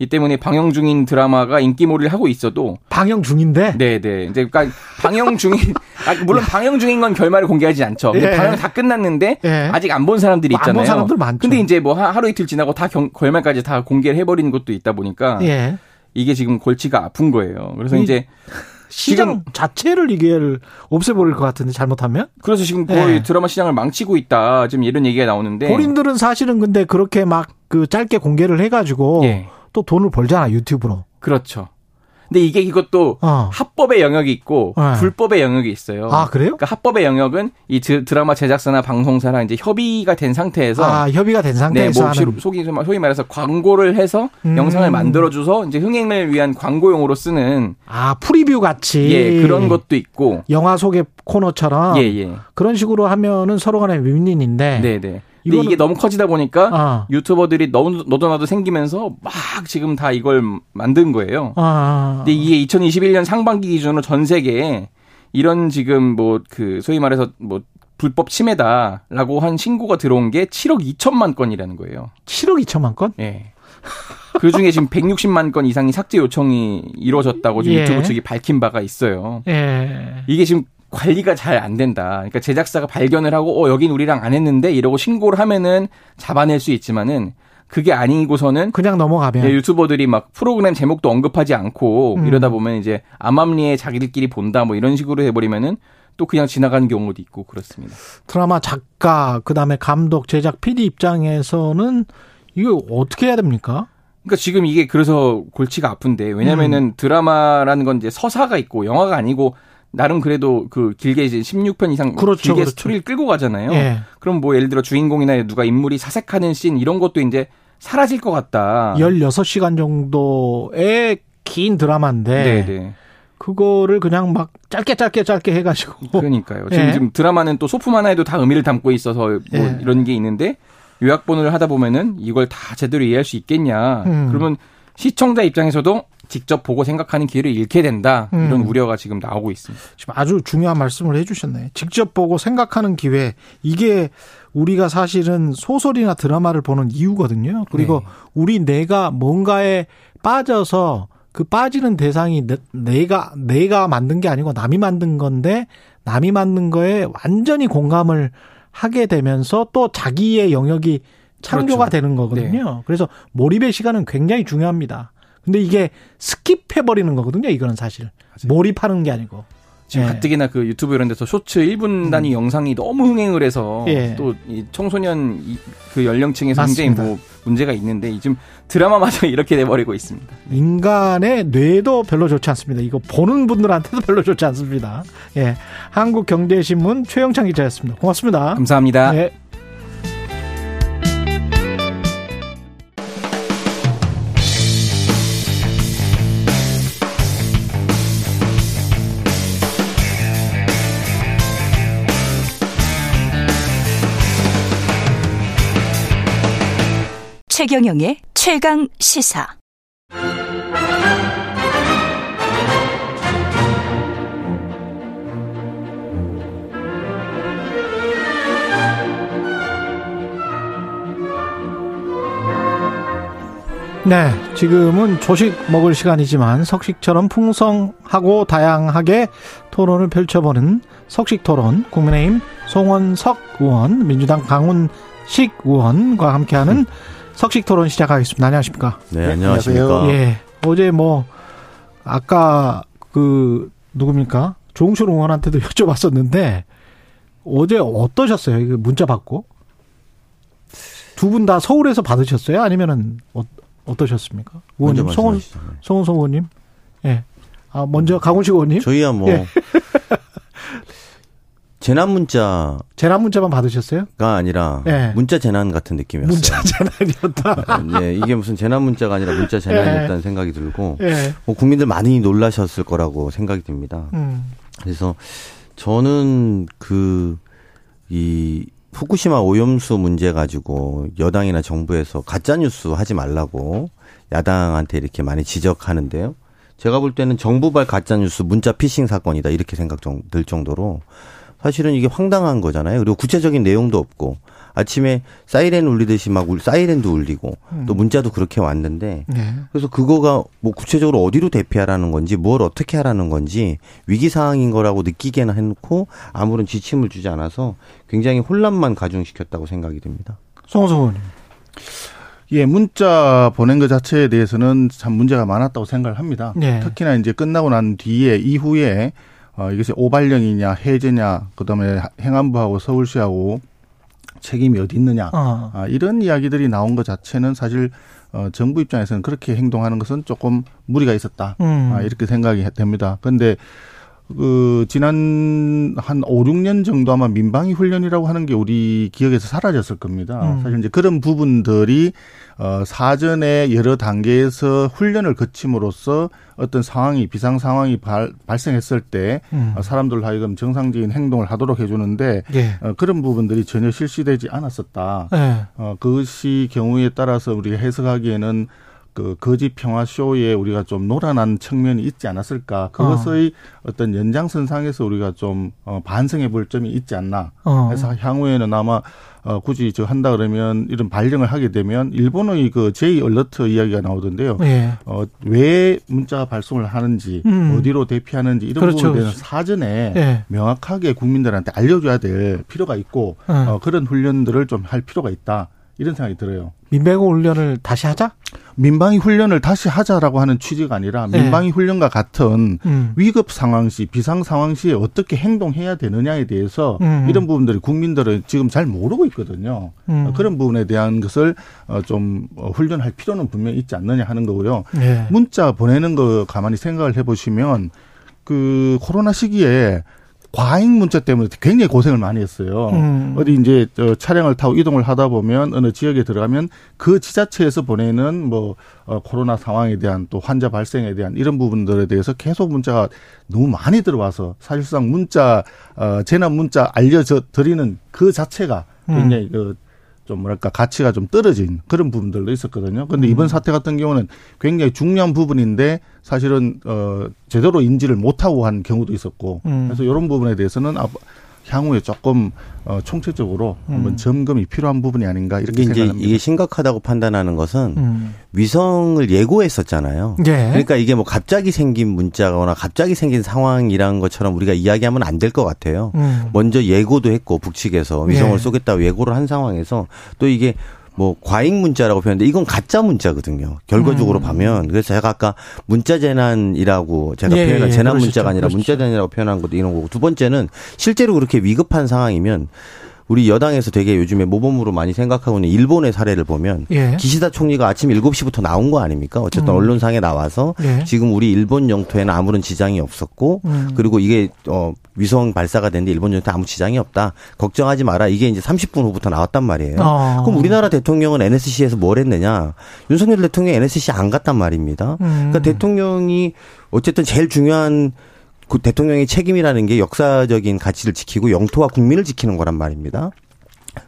이 때문에 방영 중인 드라마가 인기몰이를 하고 있어도 방영 중인데. 네네 이제 그러니까 방영 중인 아, 물론 방영 중인 건 결말을 공개하지 않죠. 근데 예. 방영 다 끝났는데 예. 아직 안 본 사람들이 안본 있잖아요. 사람들 많죠. 근데 이제 뭐 하- 하루 이틀 지나고 다 경- 결말까지 다 공개를 해버리는 것도 있다 보니까 예. 이게 지금 골치가 아픈 거예요. 그래서 이- 이제 시장 자체를 이게 없애버릴 것 같은데 잘못하면 그래서 지금 거의 예. 드라마 시장을 망치고 있다. 지금 이런 얘기가 나오는데 본인들은 사실은 근데 그렇게 막 그 짧게 공개를 해가지고 예. 또 돈을 벌잖아 유튜브로. 그렇죠. 근데 이게 이것도 어. 합법의 영역이 있고 네. 불법의 영역이 있어요. 아 그래요? 그러니까 합법의 영역은 이 드- 드라마 제작사나 방송사랑 이제 협의가 된 상태에서 아 협의가 된 네, 상태에서 뭐 하는. 소위, 소위 말해서 광고를 해서 음. 영상을 만들어줘서 이제 흥행을 위한 광고용으로 쓰는 아 preview 같이. 예 그런 것도 있고 영화 소개 코너처럼 예 예. 그런 식으로 하면은 서로 간에 win-win인데. 네네. 근데 이거는- 이게 너무 커지다 보니까 아. 유튜버들이 너무 너도 나도 생기면서 막 지금 다 이걸 만든 거예요. 아. 근데 이게 2021년 상반기 기준으로 전 세계에 이런 지금 뭐 그 소위 말해서 뭐 불법 침해다라고 한 신고가 들어온 게 7억 2천만 건이라는 거예요. 7억 2천만 건? 예. 그 중에 지금 160만 건 이상이 삭제 요청이 이루어졌다고 지금 예. 유튜브 측이 밝힌 바가 있어요. 예. 이게 지금 관리가 잘 안 된다. 그러니까 제작사가 발견을 하고 어 여긴 우리랑 안 했는데 이러고 신고를 하면은 잡아낼 수 있지만은 그게 아니고서는 그냥 넘어가면. 예, 유튜버들이 막 프로그램 제목도 언급하지 않고 음. 이러다 보면 이제 암암리에 자기들끼리 본다 뭐 이런 식으로 해버리면은 또 그냥 지나가는 경우도 있고 그렇습니다. 드라마 작가, 그 다음에 감독, 제작, PD 입장에서는 이거 어떻게 해야 됩니까? 그러니까 지금 이게 그래서 골치가 아픈데 왜냐면은 음. 드라마라는 건 이제 서사가 있고 영화가 아니고 나름 그래도 그 길게 이제 16편 이상 그렇죠, 길게 그렇죠. 스토리를 끌고 가잖아요. 예. 그럼 뭐 예를 들어 주인공이나 누가 인물이 사색하는 씬 이런 것도 이제 사라질 것 같다. 16시간 정도의 긴 드라마인데. 네, 그거를 그냥 막 짧게 짧게 짧게 해가지고. 그러니까요. 지금, 예. 지금 드라마는 또 소품 하나에도 다 의미를 담고 있어서 뭐 예. 이런 게 있는데 요약본을 하다 보면은 이걸 다 제대로 이해할 수 있겠냐. 음. 그러면 시청자 입장에서도 직접 보고 생각하는 기회를 잃게 된다. 이런 음. 우려가 지금 나오고 있습니다. 지금 아주 중요한 말씀을 해주셨네. 직접 보고 생각하는 기회. 이게 우리가 사실은 소설이나 드라마를 보는 이유거든요. 그리고 네. 우리 내가 뭔가에 빠져서 그 빠지는 대상이 내- 내가 내가 만든 게 아니고 남이 만든 건데 남이 만든 거에 완전히 공감을 하게 되면서 또 자기의 영역이 창조가 그렇죠. 되는 거거든요. 그래서 몰입의 시간은 굉장히 중요합니다. 근데 이게 skip해 버리는 거거든요. 이거는 사실 몰입하는 게 아니고. 지금 예. 가뜩이나 그 유튜브 이런 데서 쇼츠 1분 단위 영상이 너무 흥행을 해서 예. 또이 청소년 이- 그 연령층에서 맞습니다. 굉장히 뭐 문제가 있는데 지금 드라마마저 이렇게 돼버리고 있습니다. 인간의 뇌도 별로 좋지 않습니다. 이거 보는 분들한테도 별로 좋지 않습니다. 예. 한국경제신문 최영창 기자였습니다. 고맙습니다. 감사합니다. 예. 최경영의 최강 시사. 네, 지금은 조식 먹을 시간이지만 석식처럼 풍성하고 다양하게 토론을 펼쳐보는 석식 토론 국민의힘 송원석 의원, 민주당 강훈식 의원과 함께하는 석식 토론 시작하겠습니다. 안녕하십니까? 네, 안녕하십니까. 예, 어제 뭐 아까 그 누굽니까? 조홍철 의원한테도 여쭤봤었는데 어제 어떠셨어요? 이거 문자 받고 두 분 다 서울에서 받으셨어요? 아니면은 어, 어떠셨습니까? 먼저 의원님, 말씀하시죠. 네. 송원석 의원님, 예. 아 먼저 강훈식 의원님 저희야 뭐 예. 재난 문자가 재난 문자만 받으셨어요? 아니라 예. 문자 재난 같은 느낌이었어요. 문자 재난이었다. 네, 이게 무슨 재난 문자가 아니라 문자 재난이었다는 생각이 들고 예. 뭐 국민들 많이 놀라셨을 거라고 생각이 듭니다. 음. 그래서 저는 그 이 후쿠시마 오염수 문제 가지고 여당이나 정부에서 가짜 뉴스 하지 말라고 야당한테 이렇게 많이 지적하는데요. 제가 볼 때는 정부발 가짜 뉴스 문자 피싱 사건이다 이렇게 생각 정- 들 정도로 사실은 이게 황당한 거잖아요. 그리고 구체적인 내용도 없고 아침에 사이렌 울리듯이 막 울- 사이렌도 울리고 또 문자도 그렇게 왔는데 네. 그래서 그거가 뭐 구체적으로 어디로 대피하라는 건지 뭘 어떻게 하라는 건지 위기 상황인 거라고 느끼게는 해놓고 아무런 지침을 주지 않아서 굉장히 혼란만 가중시켰다고 생각이 듭니다. 송호석 의원님. 예, 문자 보낸 것 자체에 대해서는 참 문제가 많았다고 생각을 합니다. 네. 특히나 이제 끝나고 난 뒤에 이후에 어, 이것이 오발령이냐 해제냐 그다음에 행안부하고 서울시하고 책임이 어디 있느냐 어. 아, 이런 이야기들이 나온 것 자체는 사실 어, 정부 입장에서는 그렇게 행동하는 것은 조금 무리가 있었다. 음. 아, 이렇게 생각이 됩니다. 그런데 그 지난 한 5, 6년 정도 아마 민방위 훈련이라고 하는 게 우리 기억에서 사라졌을 겁니다. 음. 사실 이제 그런 부분들이 어 사전에 여러 단계에서 훈련을 거침으로써 어떤 상황이 비상 상황이 발, 발생했을 때 음. 어, 사람들 하여금 정상적인 행동을 하도록 해 주는데 예. 어, 그런 부분들이 전혀 실시되지 않았었다. 예. 어, 그것이 경우에 따라서 우리가 해석하기에는 그 거짓 평화 쇼에 우리가 좀 노란한 측면이 있지 않았을까. 그것의 어. 떤 연장선상에서 우리가 좀 어, 반성해 볼 점이 있지 않나. 어. 그래서 향후에는 아마 어, 굳이 저 한다 그러면 이런 발령을 하게 되면 일본의 그 제이 얼러트 이야기가 나오던데요. 예. 어, 왜 문자 발송을 하는지, 음. 어디로 대피하는지 이런 그렇죠, 부분에 대해서 그렇죠. 사전에 예. 명확하게 국민들한테 알려줘야 될 필요가 있고 예. 어, 그런 훈련들을 좀 할 필요가 있다. 이런 생각이 들어요. 민배고 훈련을 다시 하자? 민방위 훈련을 다시 하자라고 하는 취지가 아니라 네. 민방위 훈련과 같은 음. 위급 상황 시, 비상 상황 시에 어떻게 행동해야 되느냐에 대해서 음. 이런 부분들이 국민들은 지금 잘 모르고 있거든요. 음. 어, 그런 부분에 대한 것을 어, 좀 어, 훈련할 필요는 분명히 있지 않느냐 하는 거고요. 예. 문자 보내는 거 가만히 생각을 해보시면 그 코로나 시기에 과잉 문자 때문에 굉장히 고생을 많이 했어요. 음. 어디 이제 저 차량을 타고 이동을 하다 보면 어느 지역에 들어가면 그 지자체에서 보내는 뭐 어, 코로나 상황에 대한 또 환자 발생에 대한 이런 부분들에 대해서 계속 문자가 너무 많이 들어와서 사실상 문자 어, 재난 문자 알려져 드리는 그 자체가 굉장히 그 좀 뭐랄까 가치가 좀 떨어진 그런 부분들도 있었거든요. 근데 이번 사태 같은 경우는 굉장히 중요한 부분인데 사실은 어 제대로 인지를 못하고 한 경우도 있었고 음. 그래서 이런 부분에 대해서는 앞- 향후에 조금 어 총체적으로 한번 음. 점검이 필요한 부분이 아닌가 이렇게 이제 생각합니다. 이게 심각하다고 판단하는 것은 음. 위성을 예고했었잖아요. 예. 그러니까 이게 뭐 갑자기 생긴 문자거나 갑자기 생긴 상황이라는 것처럼 우리가 이야기하면 안 될 것 같아요. 음. 먼저 예고도 했고 북측에서 위성을 예. 쏘겠다고 예고를 한 상황에서 또 이게 뭐 과잉 문자라고 표현했는데 이건 가짜 문자거든요. 결과적으로 음. 보면 그래서 제가 아까 문자 재난이라고 제가 예, 표현한 예, 재난 그러시죠. 문자가 아니라 그러시죠. 문자 재난이라고 표현한 것도 이런 거고 두 번째는 실제로 그렇게 위급한 상황이면 우리 여당에서 되게 요즘에 모범으로 많이 생각하고 있는 일본의 사례를 보면 예. 기시다 총리가 아침 7시부터 나온 거 아닙니까? 어쨌든 음. 언론상에 나와서 예. 지금 우리 일본 영토에는 아무런 지장이 없었고 음. 그리고 이게 어 위성 발사가 됐는데 일본 영토에 아무 지장이 없다. 걱정하지 마라. 이게 이제 30분 후부터 나왔단 말이에요. 어. 그럼 우리나라 대통령은 NSC에서 뭘 했느냐? 윤석열 대통령이 NSC 안 갔단 말입니다. 음. 그러니까 대통령이 어쨌든 제일 중요한 그 대통령의 책임이라는 게 역사적인 가치를 지키고 영토와 국민을 지키는 거란 말입니다.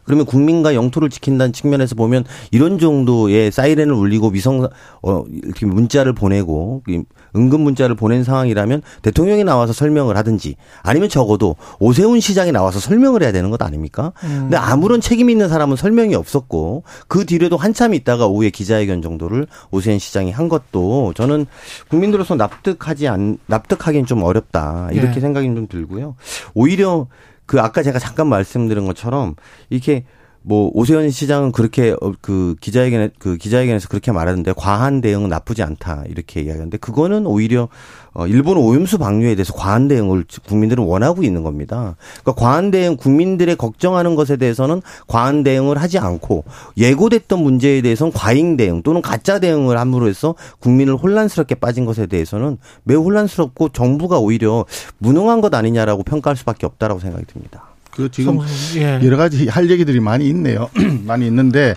그러면 국민과 영토를 지킨다는 측면에서 보면 이런 정도의 사이렌을 울리고 위성 어 이렇게 문자를 보내고 이 응급 문자를 보낸 상황이라면 대통령이 나와서 설명을 하든지 아니면 적어도 오세훈 시장이 나와서 설명을 해야 되는 것 아닙니까? 근데 아무런 책임 있는 사람은 설명이 없었고 그 뒤로도 한참 있다가 오후에 기자회견 정도를 오세훈 시장이 한 것도 저는 국민들로서 납득하지 않 납득하기는 좀 어렵다 이렇게 예. 생각이 좀 들고요. 오히려 그 아까 제가 잠깐 말씀드린 것처럼 이렇게 뭐 오세훈 시장은 그렇게 어, 그 기자회견에 그 기자회견에서 그렇게 말하는데 과한 대응은 나쁘지 않다. 이렇게 이야기하는데 그거는 오히려 어 일본 오염수 방류에 대해서 과한 대응을 국민들은 원하고 있는 겁니다. 그러니까 과한 대응 국민들의 걱정하는 것에 대해서는 과한 대응을 하지 않고 예고됐던 문제에 대해서는 과잉 대응 또는 가짜 대응을 함으로 해서 국민을 혼란스럽게 빠진 것에 대해서는 매우 혼란스럽고 정부가 오히려 무능한 것 아니냐라고 평가할 수밖에 없다라고 생각이 듭니다. 그 지금 예. 여러 가지 할 얘기들이 많이 있네요. 많이 있는데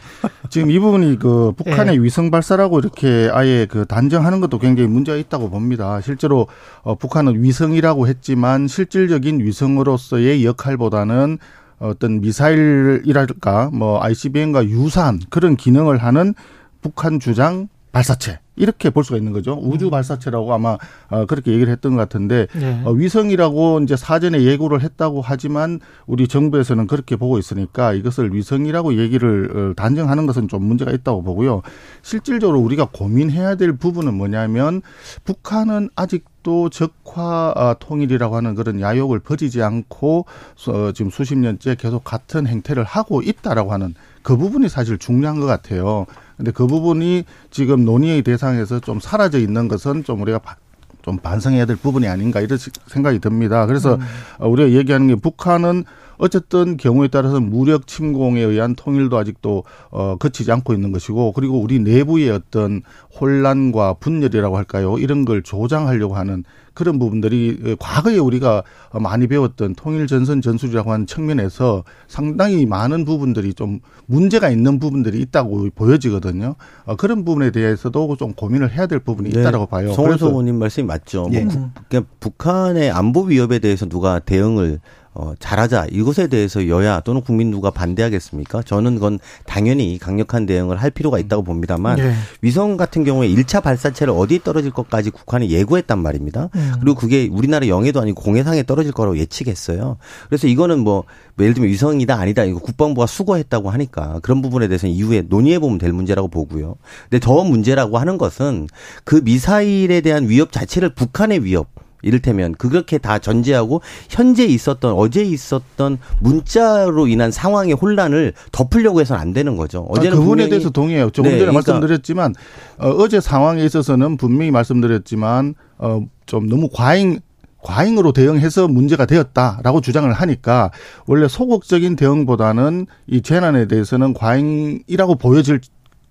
지금 이 부분이 그 북한의 예. 위성 발사라고 이렇게 아예 그 단정하는 것도 굉장히 문제가 있다고 봅니다. 실제로 어, 북한은 위성이라고 했지만 실질적인 위성으로서의 역할보다는 어떤 미사일이랄까 뭐 ICBM과 유사한 그런 기능을 하는 북한 주장 발사체 이렇게 볼 수가 있는 거죠. 우주 발사체라고 아마 어, 그렇게 얘기를 했던 것 같은데 네. 어, 위성이라고 이제 사전에 예고를 했다고 하지만 우리 정부에서는 그렇게 보고 있으니까 이것을 위성이라고 얘기를 어, 단정하는 것은 좀 문제가 있다고 보고요. 실질적으로 우리가 고민해야 될 부분은 뭐냐면 북한은 아직도 적화 어, 통일이라고 하는 그런 야욕을 버리지 않고 어, 지금 수십 년째 계속 같은 행태를 하고 있다라고 하는 그 부분이 사실 중요한 것 같아요. 근데 그 부분이 지금 논의의 대상에서 좀 사라져 있는 것은 좀 우리가 바- 좀 반성해야 될 부분이 아닌가 이런 생각이 듭니다. 그래서 음. 어, 우리가 얘기하는 게 북한은 어쨌든 경우에 따라서 무력 침공에 의한 통일도 아직도 어 거치지 않고 있는 것이고 그리고 우리 내부의 어떤 혼란과 분열이라고 할까요 이런 걸 조장하려고 하는 그런 부분들이 어, 과거에 우리가 많이 배웠던 통일 전선 전술이라고 하는 측면에서 상당히 많은 부분들이 좀 문제가 있는 부분들이 있다고 보여지거든요. 어, 그런 부분에 대해서도 좀 고민을 해야 될 부분이 있다라고 봐요. 네. 그래서 의원님 말씀이 맞죠. 예. 뭐 국- 그러니까 북한의 안보 위협에 대해서 누가 대응을 어, 잘하자 이것에 대해서 여야 또는 국민 누가 반대하겠습니까? 저는 그건 당연히 강력한 대응을 할 필요가 있다고 봅니다만 예. 위성 같은 경우에 1차 발사체를 어디에 떨어질 것까지 북한이 예고했단 말입니다. 음. 그리고 그게 우리나라 영해도 아니고 공해상에 떨어질 거라고 예측했어요. 그래서 이거는 뭐 예를 들면 위성이다 아니다 이거 국방부가 수거했다고 하니까 그런 부분에 대해서는 이후에 논의해 보면 될 문제라고 보고요. 근데 더 문제라고 하는 것은 그 미사일에 대한 위협 자체를 북한의 위협 이를테면 그렇게 다 전제하고 현재 있었던 어제 있었던 문자로 인한 상황의 혼란을 덮으려고 해서는 안 되는 거죠. 아, 어제는 그 부분에 분명히 대해서 동의해요. 조금 네, 전에 그러니까 말씀드렸지만 어, 어제 상황에 있어서는 분명히 말씀드렸지만 어, 좀 너무 과잉 과잉으로 대응해서 문제가 되었다라고 주장을 하니까 원래 소극적인 대응보다는 이 재난에 대해서는 과잉이라고 보여질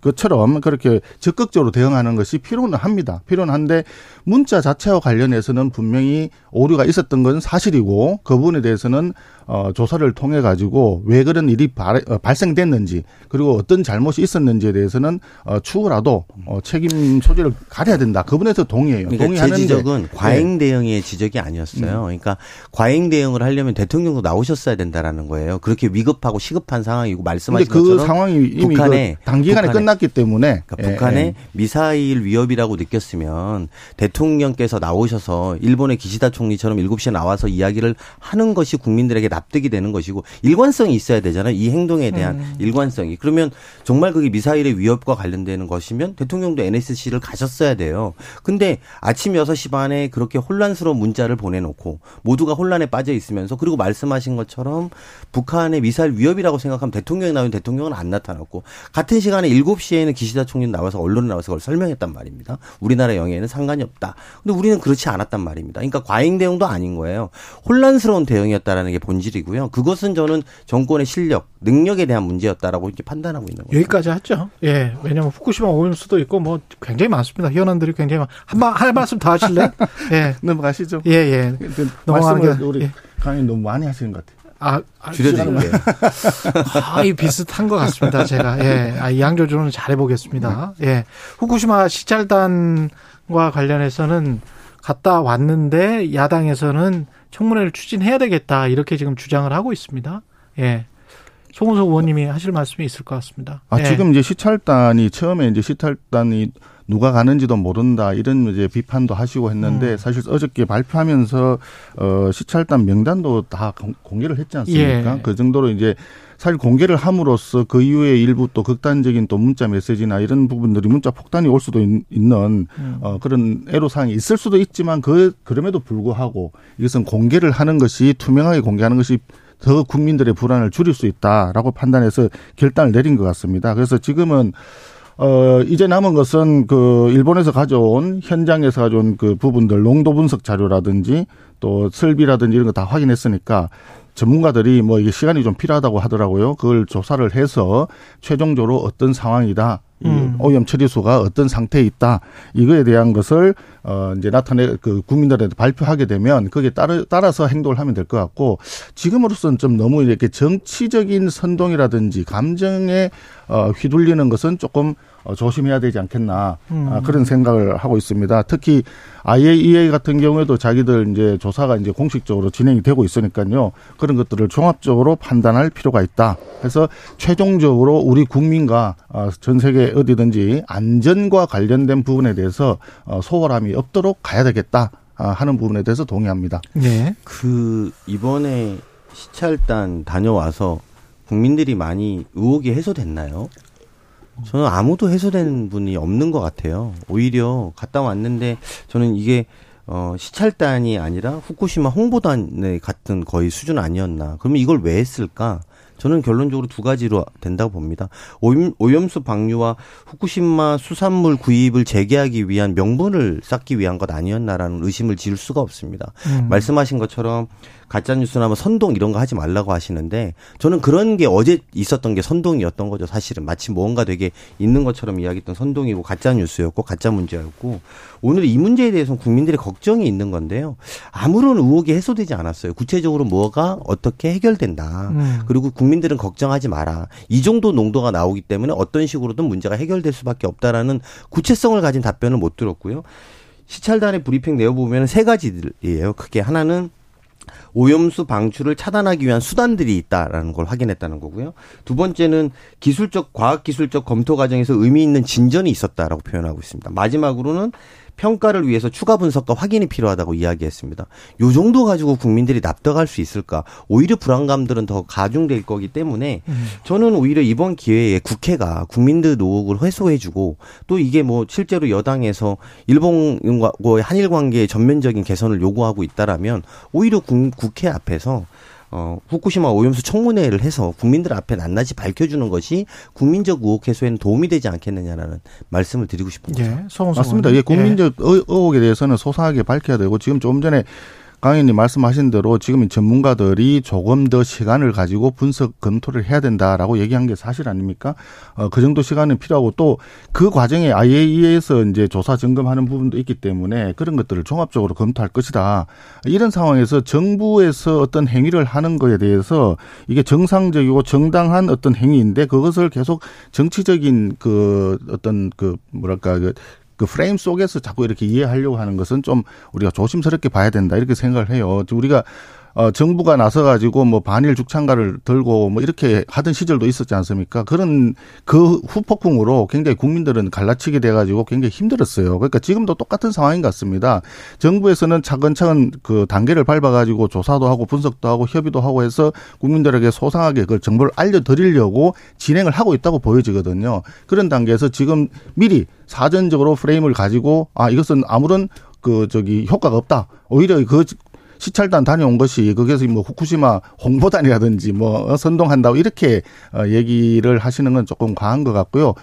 것처럼 그렇게 적극적으로 대응하는 것이 필요는 합니다. 필요는 한데 문자 자체와 관련해서는 분명히 오류가 있었던 건 사실이고 그 부분에 대해서는 어, 조사를 통해 가지고 왜 그런 일이 발, 어, 발생됐는지 그리고 어떤 잘못이 있었는지에 대해서는 어, 추후라도 어, 책임 소재를 가려야 된다. 그 부분에서 동의해요. 그러니까 제 동의하는데 지적은 과잉 예. 대응의 지적이 아니었어요. 음. 그러니까 과잉 대응을 하려면 대통령도 나오셨어야 된다라는 거예요. 그렇게 위급하고 시급한 상황이고 말씀하신 그 것처럼 상황이 이미 북한의 그 단기간에 북한의- 끝났기 때문에 그러니까 예, 북한의 예. 미사일 위협이라고 느꼈으면 대통령께서 나오셔서 일본의 기시다 총리처럼 7시에 나와서 이야기를 하는 것이 국민들에게 납득이 되는 것이고 일관성이 있어야 되잖아요. 이 행동에 대한 음. 일관성이. 그러면 정말 그게 미사일의 위협과 관련되는 것이면 대통령도 NSC를 가셨어야 돼요. 근데 아침 6시 반에 그렇게 혼란스러운 문자를 보내놓고 모두가 혼란에 빠져 있으면서 그리고 말씀하신 것처럼 북한의 미사일 위협이라고 생각하면 대통령이 나오면 대통령은 안 나타났고 같은 시간에 7시에는 기시다 총리 나와서 언론에 나와서 그걸 설명했단 말입니다. 우리나라 영해에는 상관이 없다. 근데 우리는 그렇지 않았단 말입니다. 그러니까 과잉 대응도 아닌 거예요. 혼란스러운 대응이었다라는 게 본질 이고요. 그것은 저는 정권의 실력, 능력에 대한 문제였다라고 이렇게 판단하고 있는 거예요. 여기까지 하죠. 예. 왜냐면 후쿠시마 오염수도 있고 뭐 굉장히 많습니다. 현안들이 굉장히 많. 한번 할 말씀 더 하실래? 예. 넘어가시죠. 예, 예. 말씀을 게- 우리 예. 강의 너무 많이 하시는 것 같아요. 아, 아, 줄여드릴게요. 거의 비슷한 것 같습니다. 제가 예, 아, 양 조절은 잘해 보겠습니다. 예, 후쿠시마 시찰단과 관련해서는 갔다 왔는데 야당에서는 청문회를 추진해야 되겠다 이렇게 지금 주장을 하고 있습니다. 예, 송은석 의원님이 하실 말씀이 있을 것 같습니다. 아, 예. 지금 이제 시찰단이 처음에 이제 시찰단이 누가 가는지도 모른다 이런 이제 비판도 하시고 했는데 음. 사실 어저께 발표하면서 어 시찰단 명단도 다 공- 공개를 했지 않습니까? 예. 그 정도로 이제 사실 공개를 함으로써 그 이후에 일부 또 극단적인 또 문자 메시지나 이런 부분들이 문자 폭탄이 올 수도 있, 는 음. 어 그런 애로사항이 있을 수도 있지만 그 그럼에도 불구하고 이것은 공개를 하는 것이 투명하게 공개하는 것이 더 국민들의 불안을 줄일 수 있다라고 판단해서 결단을 내린 것 같습니다. 그래서 지금은 어, 이제 남은 것은 그 일본에서 가져온 현장에서 가져온 그 부분들 농도 분석 자료라든지 또 설비라든지 이런 거 다 확인했으니까 전문가들이 뭐 이게 시간이 좀 필요하다고 하더라고요. 그걸 조사를 해서 최종적으로 어떤 상황이다. 이 음. 오염 처리수가 어떤 상태에 있다 이거에 대한 것을 어 이제 나타내 그 국민들한테 발표하게 되면 거기에 따라 따라서 행동을 하면 될 것 같고 지금으로서는 좀 너무 이렇게 정치적인 선동이라든지 감정에 어 휘둘리는 것은 조금 어, 조심해야 되지 않겠나 음. 아, 그런 생각을 하고 있습니다. 특히 IAEA 같은 경우에도 자기들 이제 조사가 이제 공식적으로 진행이 되고 있으니까요. 그런 것들을 종합적으로 판단할 필요가 있다. 그래서 최종적으로 우리 국민과 어, 전 세계 어디든지 안전과 관련된 부분에 대해서 어, 소홀함이 없도록 가야 되겠다 아, 하는 부분에 대해서 동의합니다. 네. 그 이번에 시찰단 다녀와서 국민들이 많이 의혹이 해소됐나요? 저는 아무도 해소된 분이 없는 것 같아요. 오히려 갔다 왔는데 저는 이게 어 시찰단이 아니라 후쿠시마 홍보단의 같은 거의 수준 아니었나. 그러면 이걸 왜 했을까? 저는 결론적으로 두 가지로 된다고 봅니다. 오염, 오염수 방류와 후쿠시마 수산물 구입을 재개하기 위한 명분을 쌓기 위한 것 아니었나라는 의심을 지을 수가 없습니다. 음. 말씀하신 것처럼 가짜 뉴스나 뭐 선동 이런 거 하지 말라고 하시는데 저는 그런 게 어제 있었던 게 선동이었던 거죠. 사실은 마치 뭔가 되게 있는 것처럼 이야기했던 선동이고 가짜 뉴스였고 가짜 문제였고 오늘 이 문제에 대해서는 국민들의 걱정이 있는 건데요. 아무런 의혹이 해소되지 않았어요. 구체적으로 뭐가 어떻게 해결된다. 음. 그리고 국민들은 걱정하지 마라. 이 정도 농도가 나오기 때문에 어떤 식으로든 문제가 해결될 수밖에 없다라는 구체성을 가진 답변을 못 들었고요. 시찰단의 브리핑 내어 보면 세 가지들이에요. 크게 하나는 오염수 방출을 차단하기 위한 수단들이 있다라는 걸 확인했다는 거고요. 두 번째는 기술적 과학 기술적 검토 과정에서 의미 있는 진전이 있었다라고 표현하고 있습니다. 마지막으로는 평가를 위해서 추가 분석과 확인이 필요하다고 이야기했습니다. 요 정도 가지고 국민들이 납득할 수 있을까? 오히려 불안감들은 더 가중될 거기 때문에 저는 오히려 이번 기회에 국회가 국민들 노혹을 해소해주고 또 이게 뭐 실제로 여당에서 일본과 한일 관계의 전면적인 개선을 요구하고 있다라면 오히려 국- 국회 앞에서 어, 후쿠시마 오염수 청문회를 해서 국민들 앞에 낱낱이 밝혀주는 것이 국민적 의혹 해소에는 도움이 되지 않겠느냐라는 말씀을 드리고 싶습니다. 예. 맞습니다. 예, 국민적 의- 의혹에 대해서는 소상하게 밝혀야 되고 지금 조금 전에 강 의원님 말씀하신 대로 지금 이 전문가들이 조금 더 시간을 가지고 분석 검토를 해야 된다라고 얘기한 게 사실 아닙니까? 어, 그 정도 시간은 필요하고 또 그 과정에 IAEA에서 이제 조사 점검하는 부분도 있기 때문에 그런 것들을 종합적으로 검토할 것이다. 이런 상황에서 정부에서 어떤 행위를 하는 거에 대해서 이게 정상적이고 정당한 어떤 행위인데 그것을 계속 정치적인 그 어떤 그 뭐랄까 그, 그 프레임 속에서 자꾸 이렇게 이해하려고 하는 것은 좀 우리가 조심스럽게 봐야 된다 이렇게 생각을 해요. 우리가 어, 정부가 나서 가지고 뭐 반일 죽창가를 들고 뭐 이렇게 하던 시절도 있었지 않습니까? 그런 그 후폭풍으로 굉장히 국민들은 갈라치게 돼 가지고 굉장히 힘들었어요. 그러니까 지금도 똑같은 상황인 것 같습니다. 정부에서는 차근차근 그 단계를 밟아 가지고 조사도 하고 분석도 하고 협의도 하고 해서 국민들에게 소상하게 그 정보를 알려 드리려고 진행을 하고 있다고 보여지거든요. 그런 단계에서 지금 미리 사전적으로 프레임을 가지고 아 이것은 아무런 그 저기 효과가 없다. 오히려 그 시찰단 다녀온 것이 거기서 뭐 후쿠시마 홍보단이라든지 뭐 선동한다고 이렇게 어 얘기를 하시는 건 조금 과한 것 같고요.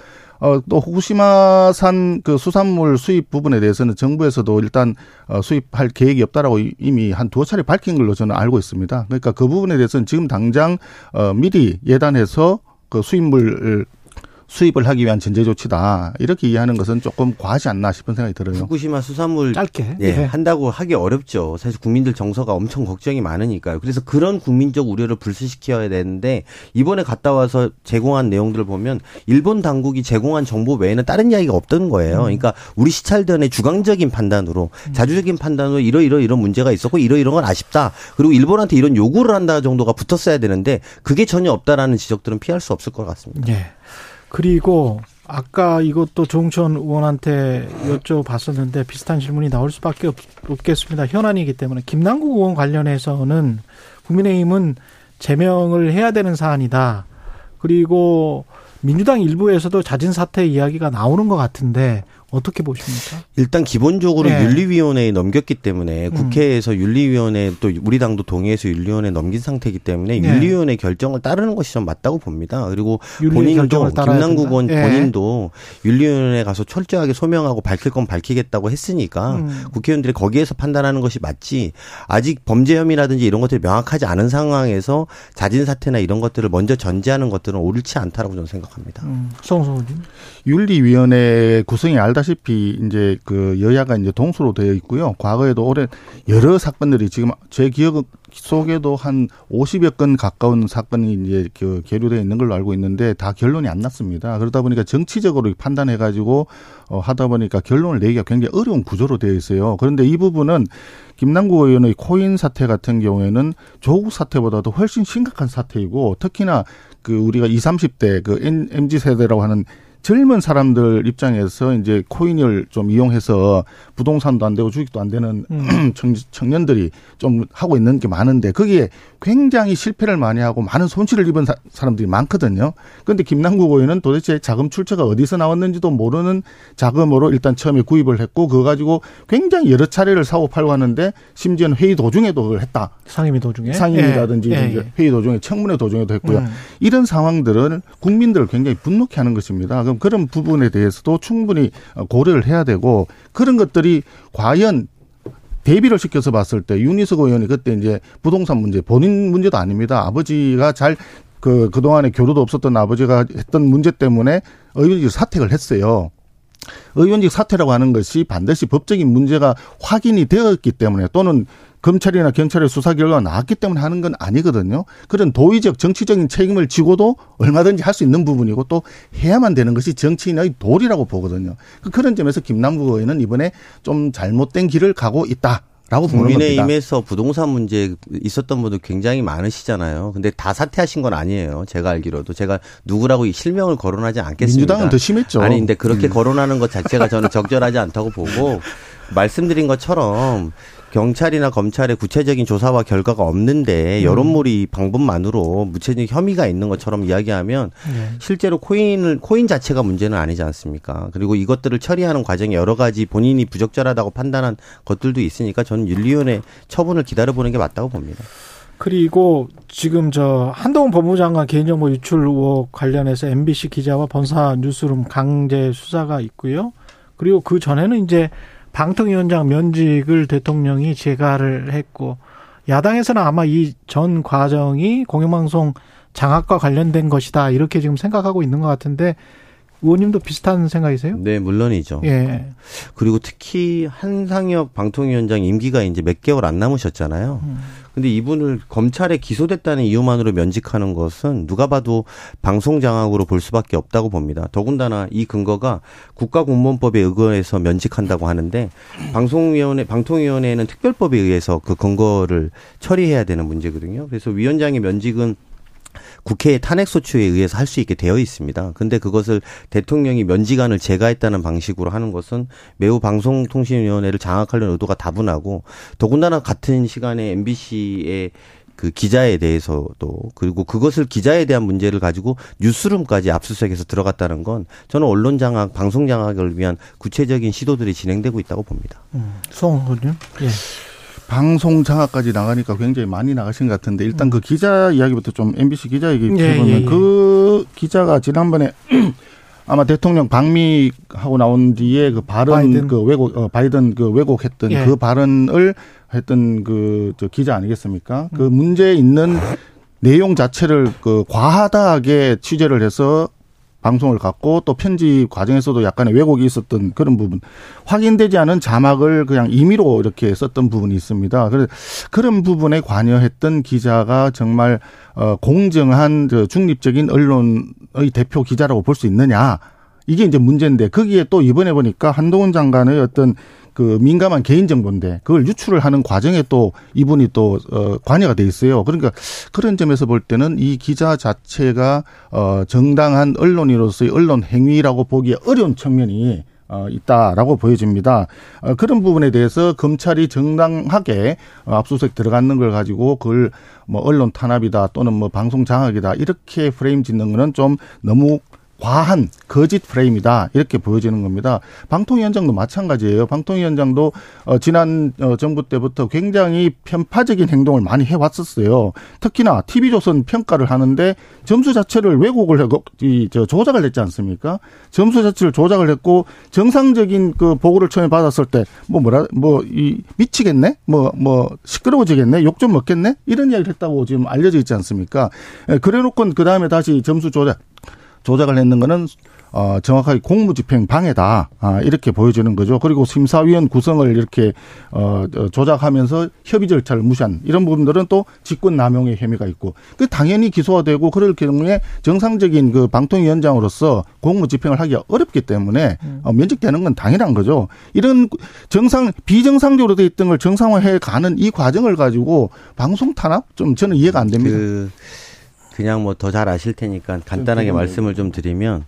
어, 또 후쿠시마산 그 수산물 수입 부분에 대해서는 정부에서도 일단 어, 수입할 계획이 없다라고 이미 한 두어 차례 밝힌 걸로 저는 알고 있습니다. 그러니까 그 부분에 대해서는 지금 당장 어, 미리 예단해서 그 수입물 수입을 하기 위한 전제 조치다. 이렇게 이해하는 것은 조금 과하지 않나 싶은 생각이 들어요. 후쿠시마 수산물 짧게 예, 예. 한다고 하기 어렵죠. 사실 국민들 정서가 엄청 걱정이 많으니까요. 그래서 그런 국민적 우려를 불식시켜야 되는데 이번에 갔다 와서 제공한 내용들을 보면 일본 당국이 제공한 정보 외에는 다른 이야기가 없던 거예요. 그러니까 우리 시찰단의 주관적인 판단으로 자주적인 판단으로 이러이러 이런 문제가 있었고 이러이런 건 아쉽다. 그리고 일본한테 이런 요구를 한다 정도가 붙었어야 되는데 그게 전혀 없다라는 지적들은 피할 수 없을 것 같습니다. 예. 그리고 아까 이것도 종천 의원한테 여쭤봤었는데 비슷한 질문이 나올 수밖에 없, 없겠습니다. 현안이기 때문에 김남국 의원 관련해서는 국민의힘은 제명을 해야 되는 사안이다. 그리고 민주당 일부에서도 자진 사퇴 이야기가 나오는 것 같은데 어떻게 보십니까? 일단 기본적으로 네. 윤리위원회에 넘겼기 때문에 음. 국회에서 윤리위원회 또 우리 당도 동의해서 윤리위원회에 넘긴 상태이기 때문에 네. 윤리위원회 결정을 따르는 것이 좀 맞다고 봅니다. 그리고 본인도 김남국 의원? 예. 본인도 윤리위원회 가서 철저하게 소명하고 밝힐 건 밝히겠다고 했으니까 음. 국회의원들이 거기에서 판단하는 것이 맞지 아직 범죄 혐의라든지 이런 것들이 명확하지 않은 상황에서 자진 사퇴나 이런 것들을 먼저 전제하는 것들은 옳지 않다라고 저는 생각합니다. 음, 송소님. 윤리위원회 구성이 알다 시피 이제 그 여야가 이제 동수로 되어 있고요. 과거에도 오랜 여러 사건들이 지금 제 기억 속에도 한 50여 건 가까운 사건이 이제 그 계류되어 있는 걸로 알고 있는데 다 결론이 안 났습니다. 그러다 보니까 정치적으로 판단해 가지고 어 하다 보니까 결론을 내기가 굉장히 어려운 구조로 되어 있어요. 그런데 이 부분은 김남국 의원의 코인 사태 같은 경우에는 조국 사태보다도 훨씬 심각한 사태이고 특히나 그 우리가 20, 30대 그 MZ 세대라고 하는 젊은 사람들 입장에서 이제 코인을 좀 이용해서 부동산도 안 되고 주식도 안 되는 음. 청, 청년들이 좀 하고 있는 게 많은데 거기에 굉장히 실패를 많이 하고 많은 손실을 입은 사, 람들이 많거든요. 그런데 김남국 의원은 도대체 자금 출처가 어디서 나왔는지도 모르는 자금으로 일단 처음에 구입을 했고 그거 가지고 굉장히 여러 차례를 사고 팔고 하는데 심지어는 회의 도중에도 그걸 했다. 상임위 도중에 상임이라든지 예, 예, 예. 회의 도중에 청문회 도중에도 했고요. 음. 이런 상황들은 국민들을 굉장히 분노케 하는 것입니다. 그럼 그런 부분에 대해서도 충분히 고려를 해야 되고 그런 것들이 과연 대비를 시켜서 봤을 때 윤희석 의원이 그때 이제 부동산 문제 본인 문제도 아닙니다. 아버지가 잘 그 그동안에 교류도 없었던 아버지가 했던 문제 때문에 의원직 사퇴를 했어요. 의원직 사퇴라고 하는 것이 반드시 법적인 문제가 확인이 되었기 때문에 또는 검찰이나 경찰의 수사 결과가 나왔기 때문에 하는 건 아니거든요. 그런 도의적 정치적인 책임을 지고도 얼마든지 할 수 있는 부분이고 또 해야만 되는 것이 정치인의 도리라고 보거든요. 그런 점에서 김남국 의원은 이번에 좀 잘못된 길을 가고 있다. 라고 보는. 국민의힘에서 부동산 문제 있었던 분들 굉장히 많으시잖아요. 근데 다 사퇴하신 건 아니에요. 제가 알기로도 제가 누구라고 이 실명을 거론하지 않겠습니다. 민주당은 더 심했죠. 아니 근데 그렇게 음. 거론하는 것 자체가 저는 적절하지 않다고 보고 말씀드린 것처럼 경찰이나 검찰의 구체적인 조사와 결과가 없는데 여론몰이 방법만으로 무체적 혐의가 있는 것처럼 이야기하면 예. 실제로 코인을 코인 자체가 문제는 아니지 않습니까? 그리고 이것들을 처리하는 과정에 여러 가지 본인이 부적절하다고 판단한 것들도 있으니까 저는 윤리위원회 처분을 기다려보는 게 맞다고 봅니다. 그리고 지금 저 한동훈 법무장관 개인정보 유출 의혹 관련해서 MBC 기자와 번사 뉴스룸 강제 수사가 있고요. 그리고 그 전에는 이제 방통위원장 면직을 대통령이 재가를 했고 야당에서는 아마 이 전 과정이 공영방송 장악과 관련된 것이다 이렇게 지금 생각하고 있는 것 같은데 의원님도 비슷한 생각이세요? 네, 물론이죠. 예. 그리고 특히 한상혁 방통위원장 임기가 이제 몇 개월 안 남으셨잖아요. 음. 근데 이분을 검찰에 기소됐다는 이유만으로 면직하는 것은 누가 봐도 방송 장악으로 볼 수밖에 없다고 봅니다. 더군다나 이 근거가 국가공무원법에 의거해서 면직한다고 하는데 방송위원회 방통위원회는 특별법에 의해서 그 근거를 처리해야 되는 문제거든요. 그래서 위원장의 면직은 국회의 탄핵소추에 의해서 할 수 있게 되어 있습니다. 근데 그것을 대통령이 면직안을 제거했다는 방식으로 하는 것은 매우 방송통신위원회를 장악하려는 의도가 다분하고 더군다나 같은 시간에 MBC의 그 기자에 대해서도 그리고 그것을 기자에 대한 문제를 가지고 뉴스룸까지 압수수색해서 들어갔다는 건 저는 언론 장악, 방송 장악을 위한 구체적인 시도들이 진행되고 있다고 봅니다. 음, 송 의원님. 예. 방송 장악까지 나가니까 굉장히 많이 나가신 것 같은데 일단 그 기자 이야기부터 좀 MBC 기자 얘기 예, 해보면 예, 예. 그 기자가 지난번에 아마 대통령 방미하고 나온 뒤에 그 발언 바이든. 그 왜곡 어, 바이든 그 왜곡했던 예. 그 발언을 했던 그 저 기자 아니겠습니까? 그 음. 문제에 있는 내용 자체를 그 과하다하게 취재를 해서 방송을 갖고 또 편집 과정에서도 약간의 왜곡이 있었던 그런 부분 확인되지 않은 자막을 그냥 임의로 이렇게 썼던 부분이 있습니다. 그래서 그런 부분에 관여했던 기자가 정말 어 공정한 저 중립적인 언론의 대표 기자라고 볼 수 있느냐 이게 이제 문제인데 거기에 또 이번에 보니까 한동훈 장관의 어떤 그 민감한 개인 정보인데 그걸 유출을 하는 과정에 또 이분이 또 어, 관여가 돼 있어요. 그러니까 그런 점에서 볼 때는 이 기자 자체가 어, 정당한 언론인으로서의 언론 행위라고 보기에 어려운 측면이 어, 있다라고 보여집니다. 어, 그런 부분에 대해서 검찰이 정당하게 어, 압수수색 들어가는 걸 가지고 그걸 뭐 언론 탄압이다 또는 뭐 방송 장악이다 이렇게 프레임 짓는 거는 좀 너무 과한 거짓 프레임이다 이렇게 보여지는 겁니다. 방통위원장도 마찬가지예요. 방통위원장도 어, 지난 어, 정부 때부터 굉장히 편파적인 행동을 많이 해왔었어요. 특히나 TV조선 평가를 하는데 점수 자체를 왜곡을 하고 이, 저, 조작을 했지 않습니까? 점수 자체를 조작을 했고 정상적인 그 보고를 처음에 받았을 때 뭐 뭐라 뭐 이 미치겠네, 뭐뭐 시끄러워지겠네, 욕 좀 먹겠네 이런 이야기를 했다고 지금 알려져 있지 않습니까? 예, 그래놓고 그 다음에 다시 점수 조작 조작을 했는 거는 어, 정확하게 공무집행 방해다. 아, 이렇게 보여지는 거죠. 그리고 심사위원 구성을 이렇게, 어, 어, 조작하면서 협의 절차를 무시한 이런 부분들은 또 직권 남용의 혐의가 있고, 그 당연히 기소가 되고 그럴 경우에 정상적인 그 방통위원장으로서 공무집행을 하기가 어렵기 때문에 어, 면직되는 건 당연한 거죠. 이런 정상, 비정상적으로 돼 있던 걸 정상화해 가는 이 과정을 가지고 방송 탄압? 좀 저는 이해가 안 됩니다. 그 그냥 뭐 더 잘 아실 테니까 간단하게 좀 말씀을 좀 드리면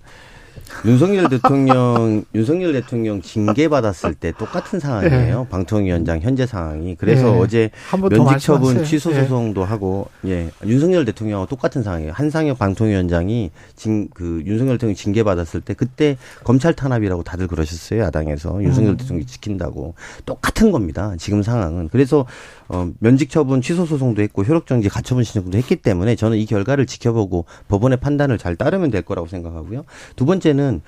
윤석열 대통령 윤석열 대통령 징계 받았을 때 똑같은 상황이에요. 방통위원장 현재 상황이. 그래서 예. 어제 면직 처분. 취소 예. 소송도 하고 예. 윤석열 대통령하고 똑같은 상황이에요. 한상혁 방통위원장이 징 그 윤석열 대통령 징계 받았을 때 그때 검찰 탄압이라고 다들 그러셨어요. 야당에서 윤석열 음. 대통령이 지킨다고 똑같은 겁니다. 지금 상황은. 그래서 어, 면직 처분 취소 소송도 했고 효력 정지 가처분 신청도 했기 때문에 저는 이 결과를 지켜보고 법원의 판단을 잘 따르면 될 거라고 생각하고요. 두 번째는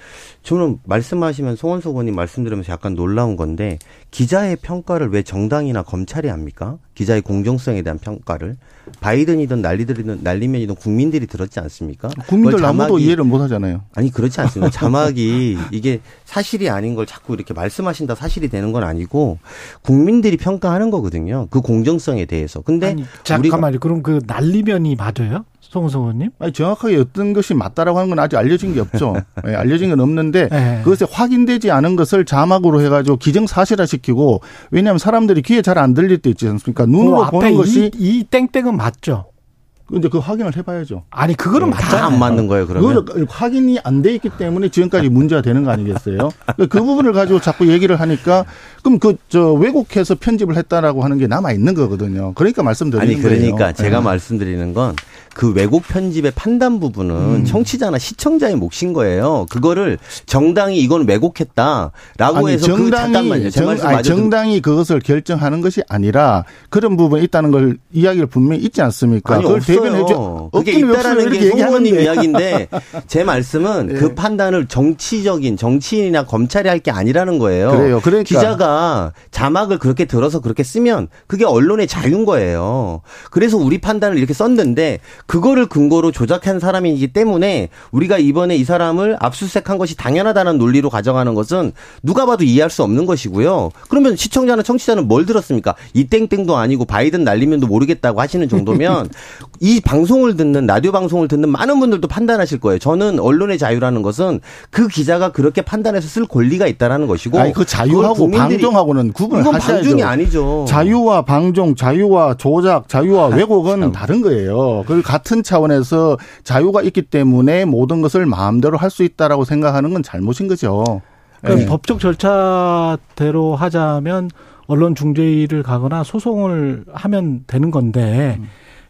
저는 말씀하시면 송원석 의원님 말씀 들으면서 약간 놀라운 건데 기자의 평가를 왜 정당이나 검찰이 합니까? 기자의 공정성에 대한 평가를 바이든이든 난리들이든 난리면이든 국민들이 들었지 않습니까? 국민들 그걸 아무도 자막이- 이해를 못 하잖아요. 아니 그렇지 않습니다. 자막이 이게 사실이 아닌 걸 자꾸 이렇게 말씀하신다 사실이 되는 건 아니고 국민들이 평가하는 거거든요. 그 공정성에 대해서. 근데 아니, 잠깐만요. 그럼 그 날리면이 맞아요? 송성 의원님? 아니, 정확하게 어떤 것이 맞다라고 하는 건 아직 알려진 게 없죠. 예, 알려진 건 없는데 예. 그것에 확인되지 않은 것을 자막으로 해가지고 기정사실화 시키고 왜냐하면 사람들이 귀에 잘 안 들릴 때 있지 않습니까? 눈으로 그 앞에 보는 것이 이, 이 땡땡은 맞죠? 근데 그 확인을 해봐야죠. 아니 그거는 다 맞잖아요. 안 맞는 거예요. 그러면 그걸 확인이 안 돼 있기 때문에 지금까지 문제가 되는 거 아니겠어요? 그 부분을 가지고 자꾸 얘기를 하니까 그럼 그 저 왜곡해서 편집을 했다라고 하는 게 남아 있는 거거든요. 그러니까 말씀드리는 아니 그러니까 거예요. 제가 예. 말씀드리는 건 그 왜곡 편집의 판단 부분은 음. 청취자나 시청자의 몫인 거예요. 그거를 정당이 이건 왜곡했다라고 아니, 해서 그 잠깐만요. 제 정, 말씀 아니, 정당이 그것을 결정하는 것이 아니라 그런 부분이 있다는 걸 이야기를 분명히 있지 않습니까? 아니 그걸 없어요. 대변해 줘. 그게 있다라는. 게 이렇게 송 의원님 얘기하는데. 이야기인데 제 말씀은 예. 그 판단을 정치적인 정치인이나 검찰이 할 게 아니라는 거예요. 그래요. 그러니까. 기자가 자막을 그렇게 들어서 그렇게 쓰면 그게 언론의 자유인 거예요. 그래서 우리 판단을 이렇게 썼는데 그거를 근거로 조작한 사람이기 때문에 우리가 이번에 이 사람을 압수수색한 것이 당연하다는 논리로 가정하는 것은 누가 봐도 이해할 수 없는 것이고요. 그러면 시청자나 청취자는 뭘 들었습니까? 이 땡땡도 아니고 바이든 날리면도 모르겠다고 하시는 정도면 이 방송을 듣는 라디오 방송을 듣는 많은 분들도 판단하실 거예요. 저는 언론의 자유라는 것은 그 기자가 그렇게 판단해서 쓸 권리가 있다라는 것이고 아니 그 자유하고 그걸 방종하고는 구분을 이건 하셔야죠. 방종이 아니죠. 자유와 방종, 자유와 조작, 자유와 왜곡은 다른 거예요. 그 같은 차원에서 자유가 있기 때문에 모든 것을 마음대로 할 수 있다라고 생각하는 건 잘못인 거죠. 그럼 예. 법적 절차대로 하자면 언론 중재위를 가거나 소송을 하면 되는 건데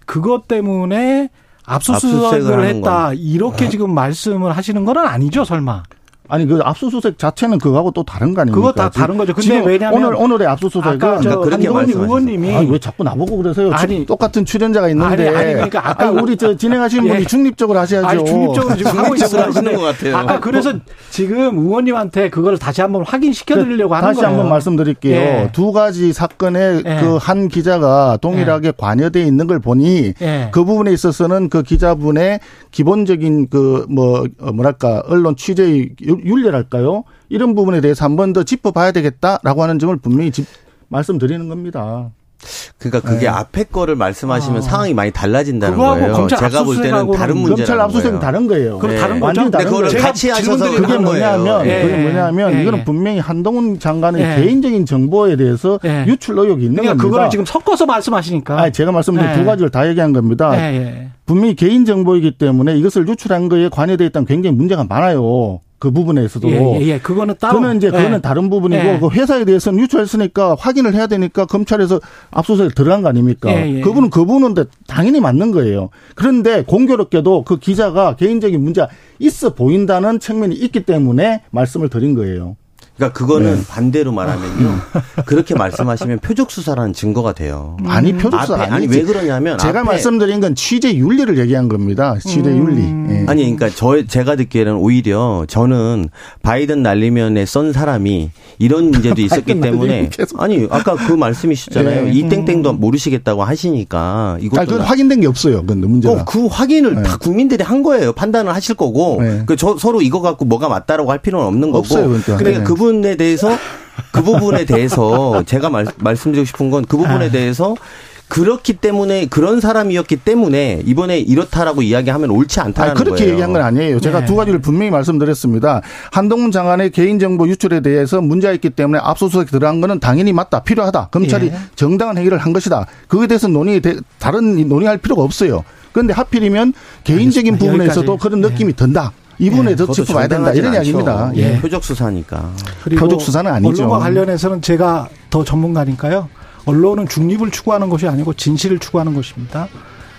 그것 때문에 압수수색을 했다 건. 이렇게 지금 말씀을 하시는 건 아니죠 설마? 아니 그 압수수색 자체는 그거하고 또 다른 거 아닙니까? 그거 다 다른 거죠. 근데 왜냐면 오늘 오늘의 압수수색은 아까 저 그렇게 말씀하셨어요. 의원님이 아니 왜 자꾸 나보고 그러세요? 아니, 똑같은 출연자가 있는데. 아니, 아니, 그러니까 아까 우리 저 진행하시는 예. 분이 중립적으로 하셔야죠. 아니 중립적으로 지금 하고 하시는 것 같아요. 아까 그래서 지금 의원님한테 그거를 다시 한번 확인시켜 드리려고 하는 다시 거예요. 한번 말씀드릴게요. 예. 두 가지 사건에 예. 그한 기자가 동일하게 관여돼 있는 걸 보니 예. 그 부분에 있어서는 그 기자분의 기본적인 그 뭐 뭐랄까 언론 취재의 유- 윤리랄까요? 이런 부분에 대해서 한 번 더 짚어봐야 되겠다라고 하는 점을 분명히 짚- 말씀드리는 겁니다. 그러니까 그게 네. 앞에 거를 말씀하시면 아. 상황이 많이 그거하고 거예요. 검찰 제가 볼 때는 다른 문제라는 검찰 압수수색은. 다른 거예요. 그럼 네. 다른 거죠. 다른 거예요. 같이 하셔서 질문드리는 그게 뭐냐면. 예. 그게 뭐냐면 예, 이거는 예. 분명히 한동훈 장관의 예. 개인적인 정보에 대해서 예. 유출 의혹이 있는 그러니까 겁니다. 그거를 지금 섞어서 말씀하시니까. 아니, 제가 말씀드린 예. 두 가지를 다 얘기한 겁니다. 예, 예. 분명히 개인 정보이기 때문에 이것을 유출한 거에 관여돼 있다면 굉장히 문제가 많아요. 그 부분에서도. 예, 예, 예. 그거는 따로. 그거는 이제 그거는 예. 다른 부분이고 예. 그 회사에 대해서는 유출했으니까 확인을 해야 되니까 검찰에서 압수수색 들어간 거 아닙니까? 예, 예. 그분은 그분은 당연히 맞는 거예요. 그런데 공교롭게도 그 기자가 개인적인 문제가 있어 보인다는 측면이 있기 때문에 말씀을 드린 거예요. 그러니까 그거는 네. 반대로 말하면요. 그렇게 말씀하시면 표적 수사라는 증거가 돼요. 아니 표적수 앞에, 아니. 왜 그러냐면 제가 앞에- 말씀드린 건 취재 윤리를 얘기한 겁니다. 취재 윤리. 예. 아니, 그러니까 저 제가 듣기에는 오히려 저는 바이든 날리면에 썬 사람이 이런 문제도 있었기 때문에. 아니 아까 그 말씀이셨잖아요. 예. 이 땡땡도 모르시겠다고 하시니까 이것도 아니, 그건 나- 확인된 게 없어요. 그건 문제가. 어, 그 확인을 네. 다 국민들이 한 거예요. 판단을 하실 거고 네. 그 저, 서로 이거 갖고 뭐가 맞다라고 할 필요는 없는 거고. 없어요, 그러니까. 그러니까 네. 그분 에 대해서 그 부분에 대해서 제가 말, 말씀드리고 싶은 건 그 부분에 대해서 그렇기 때문에 그런 사람이었기 때문에 이번에 이렇다라고 이야기하면 옳지 않다는 아니, 그렇게 거예요. 얘기한 건 아니에요. 제가 네. 두 가지를 분명히 말씀드렸습니다. 한동훈 장관의 개인정보 유출에 대해서 문제가 있기 때문에 압수수색 들어간 거는 당연히 맞다, 필요하다. 검찰이 예. 정당한 행위를 한 것이다. 그거에 대해서 논의, 다른 논의할 필요가 없어요. 그런데 하필이면 개인적인 알겠습니다. 부분에서도 여기까지. 그런 느낌이 든다. 이 부분에 더 짚어봐야 된다. 이런 않죠. 이야기입니다. 예. 예. 표적 수사니까. 표적 수사는 아니죠. 언론과 관련해서는 제가 더 전문가니까요. 언론은 중립을 추구하는 것이 아니고 진실을 추구하는 것입니다.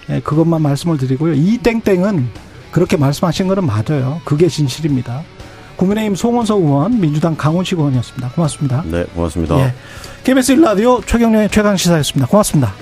예, 그것만 말씀을 드리고요. 이 땡땡은 그렇게 말씀하신 거는 맞아요. 그게 진실입니다. 국민의힘 송원석 의원, 민주당 강훈식 의원이었습니다. 고맙습니다. 네, 고맙습니다. 예. KBS 1라디오 최경련의 최강시사였습니다. 고맙습니다.